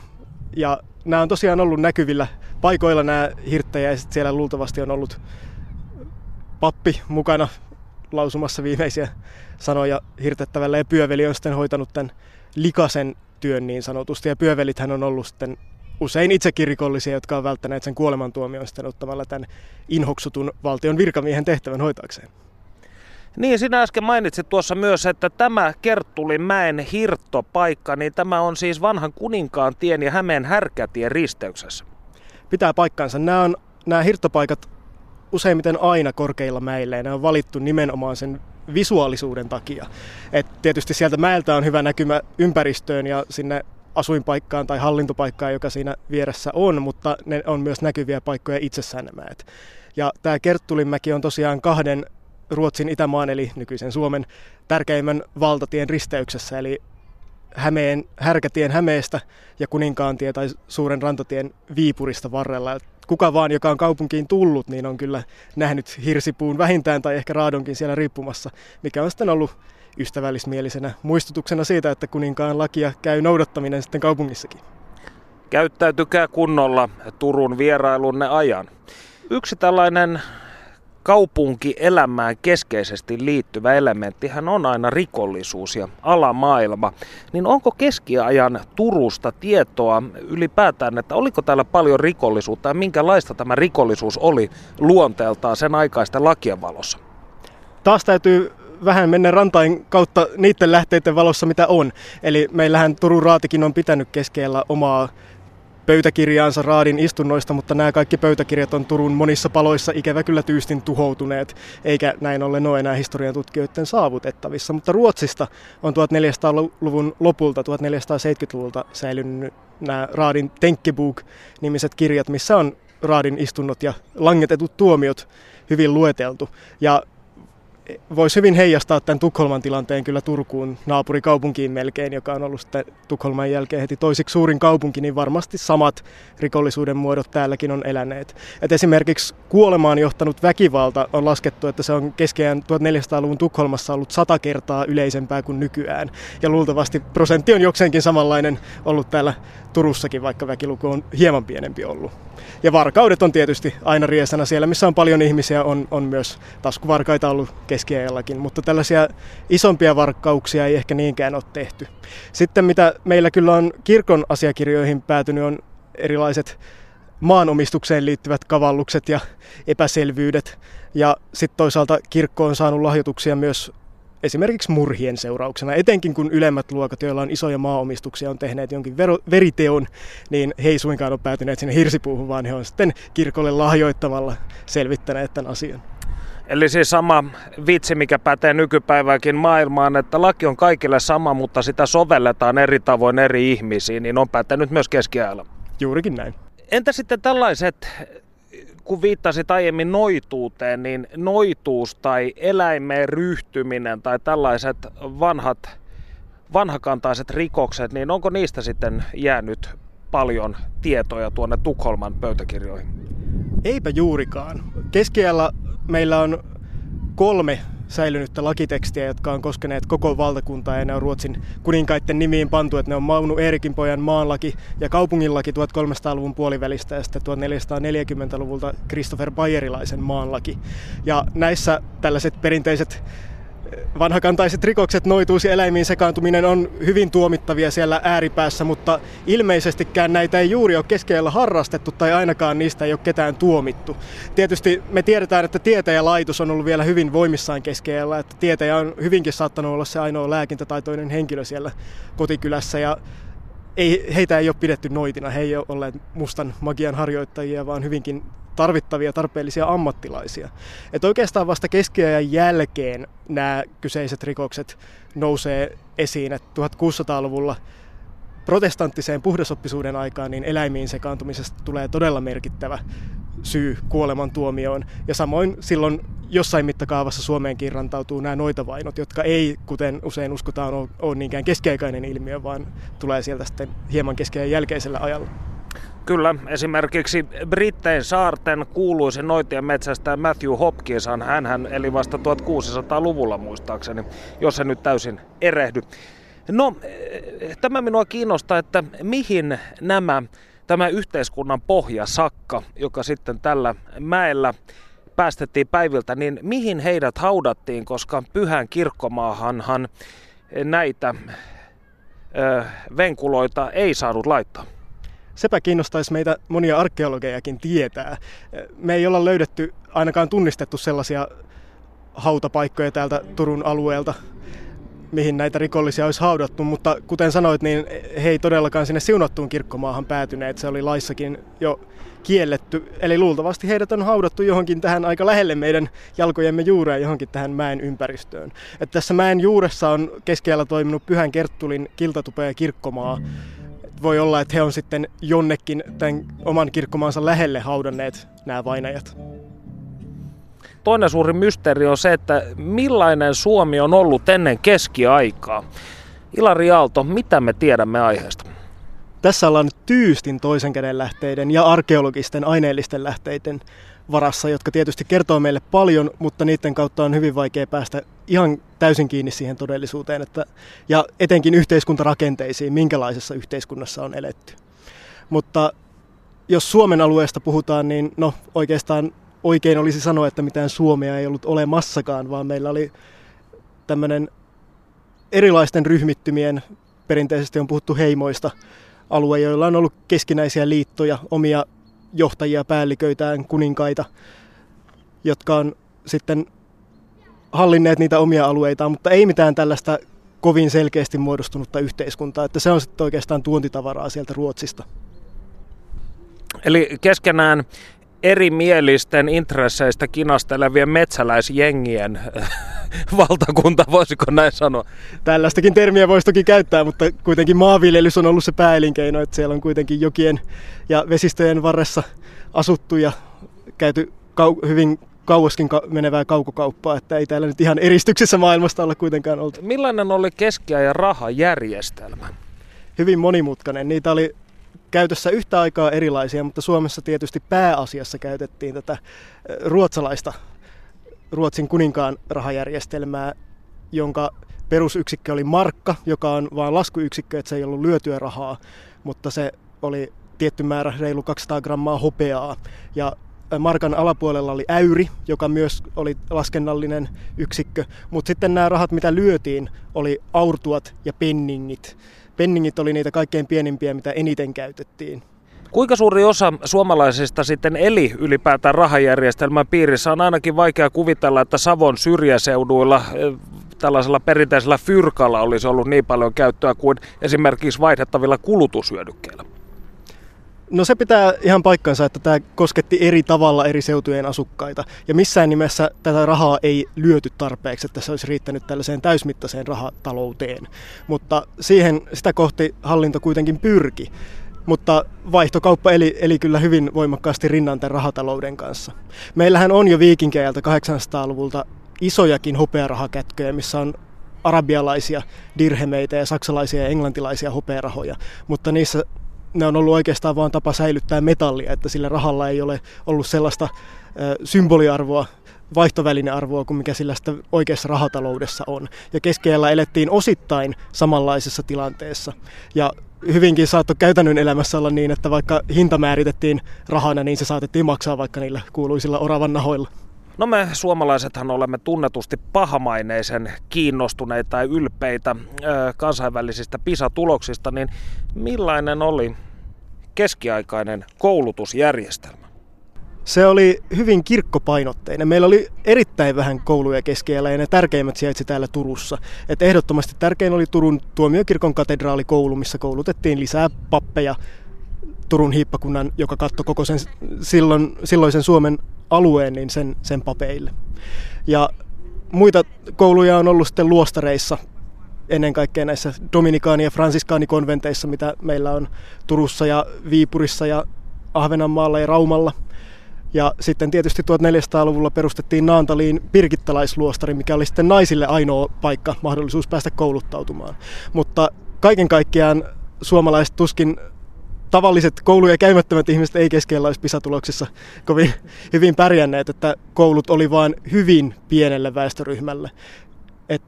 Ja nämä on tosiaan ollut näkyvillä paikoilla nämä hirttäjäiset. Siellä luultavasti on ollut pappi mukana lausumassa viimeisiä sanoja hirtettävällä ja pyöveli on sitten hoitanut tämän likasen työn niin sanotusti. Ja pyövelithän on ollut sitten usein itsekin rikollisia, jotka on välttäneet sen kuolemantuomion sitten ottamalla tämän inhoksutun valtion virkamiehen tehtävän hoitaakseen. Niin, sinä äsken mainitsit tuossa myös, että tämä Kerttulin mäen hirttopaikka, niin tämä on siis vanhan kuninkaan tien ja Hämeen härkätien risteyksessä. Pitää paikkansa. Nämä, on, nämä hirttopaikat useimmiten aina korkeilla mäillä ja ne on valittu nimenomaan sen visuaalisuuden takia. Et tietysti sieltä mäeltä on hyvä näkymä ympäristöön ja sinne asuinpaikkaan tai hallintopaikkaan, joka siinä vieressä on, mutta ne on myös näkyviä paikkoja itsessään nämä mäet. Ja tämä Kerttulinmäki on tosiaan kahden Ruotsin Itämaan eli nykyisen Suomen tärkeimmän valtatien risteyksessä, eli Hämeen, Härkätien Hämeestä ja Kuninkaantie tai Suuren rantatien Viipurista varrella. Kuka vaan, joka on kaupunkiin tullut, niin on kyllä nähnyt hirsipuun vähintään tai ehkä raadonkin siellä riippumassa, mikä on sitten ollut ystävällismielisenä muistutuksena siitä, että kuninkaan lakia käy noudattaminen sitten kaupungissakin. Käyttäytykää kunnolla Turun vierailunne ajan. Yksi tällainen kaupunkielämään keskeisesti liittyvä elementtihän on aina rikollisuus ja alamaailma. Niin onko keskiajan Turusta tietoa ylipäätään, että oliko täällä paljon rikollisuutta ja minkälaista tämä rikollisuus oli luonteeltaan sen aikaisten lakien valossa? Taas täytyy vähän mennä rantain kautta niiden lähteiden valossa, mitä on. Eli meillähän Turun raatikin on pitänyt keskellä omaa pöytäkirjaansa raadin istunnoista, mutta nämä kaikki pöytäkirjat on Turun monissa paloissa ikävä kyllä tyystin tuhoutuneet, eikä näin ollen ole enää historian tutkijoiden saavutettavissa. Mutta Ruotsista on 1400-luvun lopulta, 1470-luvulta säilynyt nämä raadin Tenkebuk-nimiset kirjat, missä on raadin istunnot ja langetetut tuomiot hyvin lueteltu. Ja voisi hyvin heijastaa tämän Tukholman tilanteen kyllä Turkuun naapurikaupunkiin melkein, joka on ollut sitten Tukholman jälkeen heti toisiksi suurin kaupunki, niin varmasti samat rikollisuuden muodot täälläkin on eläneet. Et esimerkiksi kuolemaan johtanut väkivalta on laskettu, että se on keskeään 1400-luvun Tukholmassa ollut sata kertaa yleisempää kuin nykyään. Ja luultavasti prosentti on jokseenkin samanlainen ollut täällä Turussakin, vaikka väkiluku on hieman pienempi ollut. Ja varkaudet on tietysti aina riesana siellä, missä on paljon ihmisiä, on, on myös taskuvarkaita ollut keskiajallakin, mutta tällaisia isompia varkkauksia ei ehkä niinkään ole tehty. Sitten mitä meillä kyllä on kirkon asiakirjoihin päätynyt on erilaiset maanomistukseen liittyvät kavallukset ja epäselvyydet. Ja sitten toisaalta kirkko on saanut lahjoituksia myös esimerkiksi murhien seurauksena, etenkin kun ylemmät luokat, joilla on isoja maaomistuksia, on tehneet jonkin vero, veriteon, niin he ei suinkaan ole päätyneet sinne hirsipuuhun, vaan he on sitten kirkolle lahjoittamalla selvittäneet tämän asian. Eli siis sama vitsi, mikä pätee nykypäivääkin maailmaan, että laki on kaikille sama, mutta sitä sovelletaan eri tavoin eri ihmisiin, niin on pätenyt myös keskiajalla. Juurikin näin. Entä sitten tällaiset kun viittasit aiemmin noituuteen, niin noituus tai eläimeen ryhtyminen tai tällaiset vanhat, vanhakantaiset rikokset, niin onko niistä sitten jäänyt paljon tietoja tuonne Tukholman pöytäkirjoihin? Eipä juurikaan. Keskiajalla meillä on kolme säilynyttä lakitekstiä, jotka on koskeneet koko valtakuntaa ja ne on Ruotsin kuninkaiden nimiin pantu, että ne on Maunu Eerikin pojan maanlaki ja kaupunginlaki 1300-luvun puolivälistä ja sitten 1440-luvulta Christopher Bayerilaisen maanlaki. Ja näissä tällaiset perinteiset vanhakantaiset rikokset, noituus ja eläimiin sekaantuminen on hyvin tuomittavia siellä ääripäässä, mutta ilmeisestikään näitä ei juuri ole keskellä harrastettu tai ainakaan niistä ei ole ketään tuomittu. Tietysti me tiedetään, että tietäjälaitos on ollut vielä hyvin voimissaan keskellä, että tietäjä on hyvinkin saattanut olla se ainoa lääkintätaitoinen henkilö siellä kotikylässä ja ei, heitä ei ole pidetty noitina, he ei ole olleet mustan magian harjoittajia, vaan hyvinkin tarvittavia tarpeellisia ammattilaisia. Et oikeastaan vasta keskiajan jälkeen nämä kyseiset rikokset nousee esiin, että 1600-luvulla protestanttiseen puhdasoppisuuden aikaan niin eläimiin sekaantumisesta tulee todella merkittävä syy kuolemantuomioon. Ja samoin silloin jossain mittakaavassa Suomeenkin rantautuu nämä noitavainot, jotka ei, kuten usein uskotaan, ole, niinkään keskiaikainen ilmiö, vaan tulee sieltä sitten hieman keskiajan jälkeisellä ajalla. Kyllä, esimerkiksi Brittein saarten kuuluisen noitien metsästä Matthew Hopkinson, hän eli vasta 1600-luvulla muistaakseni, jos se nyt täysin erehdy. No, tämä minua kiinnostaa, että mihin nämä, tämä yhteiskunnan pohjasakka, joka sitten tällä mäellä päästettiin päiviltä, niin mihin heidät haudattiin, koska pyhän kirkkomaahanhan näitä ö, venkuloita ei saanut laittaa? sepä kiinnostaisi meitä monia arkeologejakin tietää. Me ei olla löydetty, ainakaan tunnistettu sellaisia hautapaikkoja täältä Turun alueelta. Mihin näitä rikollisia olisi haudattu, mutta kuten sanoit, niin he ei todellakaan sinne siunattuun kirkkomaahan päätyneet. Se oli laissakin jo kielletty. Eli luultavasti heidät on haudattu johonkin tähän aika lähelle meidän jalkojemme juurea johonkin tähän mäen ympäristöön. Että tässä mäen juuressa on keskellä toiminut Pyhän Kerttulin kiltatupe ja kirkkomaa. Voi olla, että he on sitten jonnekin tämän oman kirkkomaansa lähelle haudanneet nämä vainajat. Toinen suuri mysteeri on se, että millainen Suomi on ollut ennen keskiaikaa. Ilari Aalto, mitä me tiedämme aiheesta? Tässä ollaan nyt tyystin toisen käden lähteiden ja arkeologisten aineellisten lähteiden varassa, jotka tietysti kertoo meille paljon, mutta niiden kautta on hyvin vaikea päästä ihan täysin kiinni siihen todellisuuteen, että, ja etenkin yhteiskuntarakenteisiin, minkälaisessa yhteiskunnassa on eletty. Mutta jos Suomen alueesta puhutaan, niin no oikeastaan oikein olisi sanoa, että mitään Suomea ei ollut olemassakaan, vaan meillä oli tämmöinen erilaisten ryhmittymien, perinteisesti on puhuttu heimoista, alue, joilla on ollut keskinäisiä liittoja, omia johtajia, päälliköitään, kuninkaita, jotka on sitten hallinneet niitä omia alueitaan, mutta ei mitään tällaista kovin selkeästi muodostunutta yhteiskuntaa, että se on sitten oikeastaan tuontitavaraa sieltä Ruotsista. Eli keskenään erimielisten intresseistä kinastelevien metsäläisjengien valtakunta, voisiko näin sanoa? Tällaistakin termiä voisi toki käyttää, mutta kuitenkin maanviljelys on ollut se pääelinkeino, että siellä on kuitenkin jokien ja vesistöjen varressa asuttu ja käyty kau- hyvin kauaskin menevää kaukokauppaa, että ei täällä nyt ihan eristyksessä maailmasta olla kuitenkaan oltu. Millainen oli keskiajan rahajärjestelmä? Hyvin monimutkainen. Niitä oli käytössä yhtä aikaa erilaisia, mutta Suomessa tietysti pääasiassa käytettiin tätä ruotsalaista Ruotsin kuninkaan rahajärjestelmää, jonka perusyksikkö oli markka, joka on vain laskuyksikkö, että se ei ollut lyötyä rahaa, mutta se oli tietty määrä, reilu 200 grammaa hopeaa. Ja markan alapuolella oli äyri, joka myös oli laskennallinen yksikkö, mutta sitten nämä rahat, mitä lyötiin, oli aurtuat ja penningit. Penningit oli niitä kaikkein pienimpiä, mitä eniten käytettiin. Kuinka suuri osa suomalaisista sitten eli ylipäätään rahajärjestelmän piirissä? On ainakin vaikea kuvitella, että Savon syrjäseuduilla eh, tällaisella perinteisellä fyrkalla olisi ollut niin paljon käyttöä kuin esimerkiksi vaihdettavilla kulutushyödykkeillä. No se pitää ihan paikkansa, että tämä kosketti eri tavalla eri seutujen asukkaita. Ja missään nimessä tätä rahaa ei lyöty tarpeeksi, että se olisi riittänyt tällaiseen täysmittaiseen rahatalouteen. Mutta siihen sitä kohti hallinto kuitenkin pyrki. Mutta vaihtokauppa eli, eli kyllä hyvin voimakkaasti rinnan tämän rahatalouden kanssa. Meillähän on jo viikinkeiltä 800-luvulta isojakin hopearahakätköjä, missä on arabialaisia dirhemeitä ja saksalaisia ja englantilaisia hopearahoja, mutta niissä ne on ollut oikeastaan vain tapa säilyttää metallia, että sillä rahalla ei ole ollut sellaista symboliarvoa, vaihtovälinearvoa kuin mikä sillä sitä oikeassa rahataloudessa on. Ja keskellä elettiin osittain samanlaisessa tilanteessa. Ja hyvinkin saattoi käytännön elämässä olla niin, että vaikka hinta määritettiin rahana, niin se saatettiin maksaa vaikka niillä kuuluisilla oravan nahoilla. No me suomalaisethan olemme tunnetusti pahamaineisen kiinnostuneita tai ylpeitä kansainvälisistä PISA-tuloksista, niin millainen oli keskiaikainen koulutusjärjestelmä? Se oli hyvin kirkkopainotteinen. Meillä oli erittäin vähän kouluja keskellä ja ne tärkeimmät sijaitsi täällä Turussa. Et ehdottomasti tärkein oli Turun tuomiokirkon katedraalikoulu, missä koulutettiin lisää pappeja Turun hiippakunnan, joka katsoi koko sen silloin, silloisen Suomen alueen, niin sen, sen papeille. Ja muita kouluja on ollut sitten luostareissa, ennen kaikkea näissä dominikaani- ja fransiskaanikonventeissa, mitä meillä on Turussa ja Viipurissa ja Ahvenanmaalla ja Raumalla. Ja sitten tietysti 1400-luvulla perustettiin Naantaliin pirkittalaisluostari, mikä oli sitten naisille ainoa paikka, mahdollisuus päästä kouluttautumaan. Mutta kaiken kaikkiaan suomalaiset tuskin tavalliset kouluja käymättömät ihmiset ei keskellä olisi pisatuloksissa kovin hyvin pärjänneet, että koulut oli vain hyvin pienelle väestöryhmälle. Et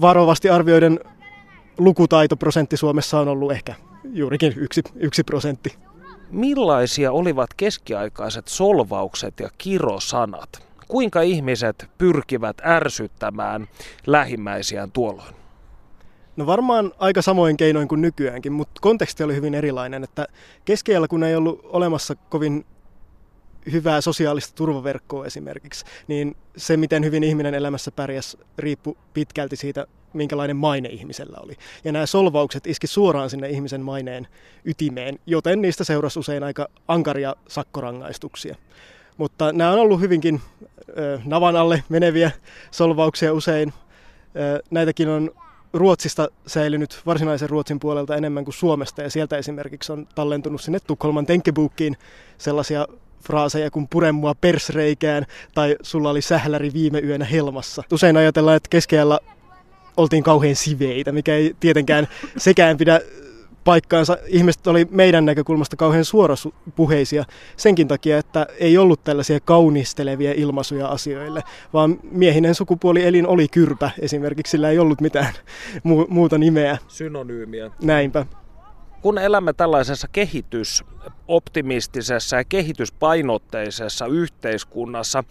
varovasti arvioiden lukutaitoprosentti Suomessa on ollut ehkä juurikin yksi, yksi prosentti. Millaisia olivat keskiaikaiset solvaukset ja kirosanat? Kuinka ihmiset pyrkivät ärsyttämään lähimmäisiään tuolloin? No varmaan aika samoin keinoin kuin nykyäänkin, mutta konteksti oli hyvin erilainen. Että keskiajalla, kun ei ollut olemassa kovin hyvää sosiaalista turvaverkkoa esimerkiksi, niin se, miten hyvin ihminen elämässä pärjäs, riippui pitkälti siitä minkälainen maine ihmisellä oli. Ja nämä solvaukset iski suoraan sinne ihmisen maineen ytimeen, joten niistä seurasi usein aika ankaria sakkorangaistuksia. Mutta nämä on ollut hyvinkin ö, navan alle meneviä solvauksia usein. Ö, näitäkin on Ruotsista säilynyt varsinaisen Ruotsin puolelta enemmän kuin Suomesta, ja sieltä esimerkiksi on tallentunut sinne Tukholman Tenkebuukkiin sellaisia fraaseja kuin pure mua persreikään tai sulla oli sähläri viime yönä helmassa. Usein ajatellaan, että keskellä oltiin kauhean siveitä, mikä ei tietenkään sekään pidä paikkaansa. Ihmiset oli meidän näkökulmasta kauhean suorapuheisia senkin takia, että ei ollut tällaisia kaunistelevia ilmaisuja asioille, vaan miehinen sukupuoli elin oli kyrpä esimerkiksi, sillä ei ollut mitään muuta nimeä. Synonyymiä. Näinpä kun elämme tällaisessa kehitysoptimistisessa ja kehityspainotteisessa yhteiskunnassa,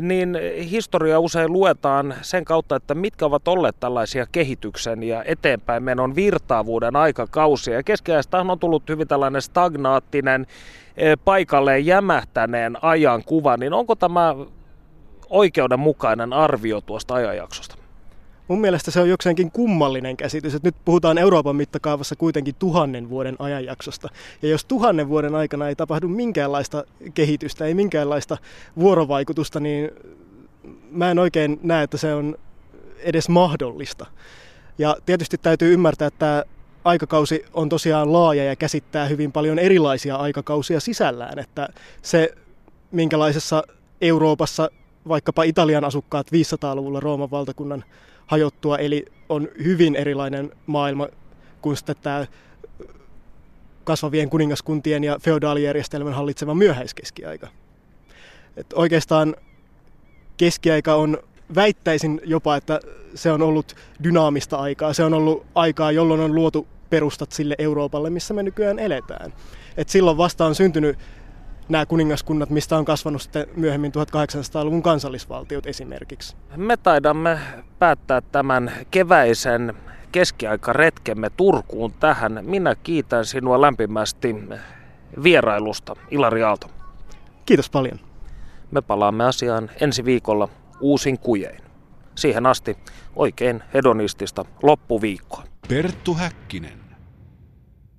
niin historia usein luetaan sen kautta, että mitkä ovat olleet tällaisia kehityksen ja eteenpäin menon virtaavuuden aikakausia. Ja keskiajasta on tullut hyvin tällainen stagnaattinen, eh, paikalleen jämähtäneen ajan kuva, niin onko tämä oikeudenmukainen arvio tuosta ajanjaksosta? Mun mielestä se on jokseenkin kummallinen käsitys, että nyt puhutaan Euroopan mittakaavassa kuitenkin tuhannen vuoden ajanjaksosta. Ja jos tuhannen vuoden aikana ei tapahdu minkäänlaista kehitystä, ei minkäänlaista vuorovaikutusta, niin mä en oikein näe, että se on edes mahdollista. Ja tietysti täytyy ymmärtää, että tämä aikakausi on tosiaan laaja ja käsittää hyvin paljon erilaisia aikakausia sisällään. Että se, minkälaisessa Euroopassa vaikkapa Italian asukkaat 500-luvulla Rooman valtakunnan hajottua, eli on hyvin erilainen maailma kuin sitten tämä kasvavien kuningaskuntien ja feodaalijärjestelmän hallitseva myöhäiskeskiaika. Et oikeastaan keskiaika on, väittäisin jopa, että se on ollut dynaamista aikaa. Se on ollut aikaa, jolloin on luotu perustat sille Euroopalle, missä me nykyään eletään. Et silloin vasta on syntynyt nämä kuningaskunnat, mistä on kasvanut sitten myöhemmin 1800-luvun kansallisvaltiot esimerkiksi. Me taidamme päättää tämän keväisen keskiaikaretkemme Turkuun tähän. Minä kiitän sinua lämpimästi vierailusta, Ilari Aalto. Kiitos paljon. Me palaamme asiaan ensi viikolla uusin kujein. Siihen asti oikein hedonistista loppuviikkoa. Perttu Häkkinen.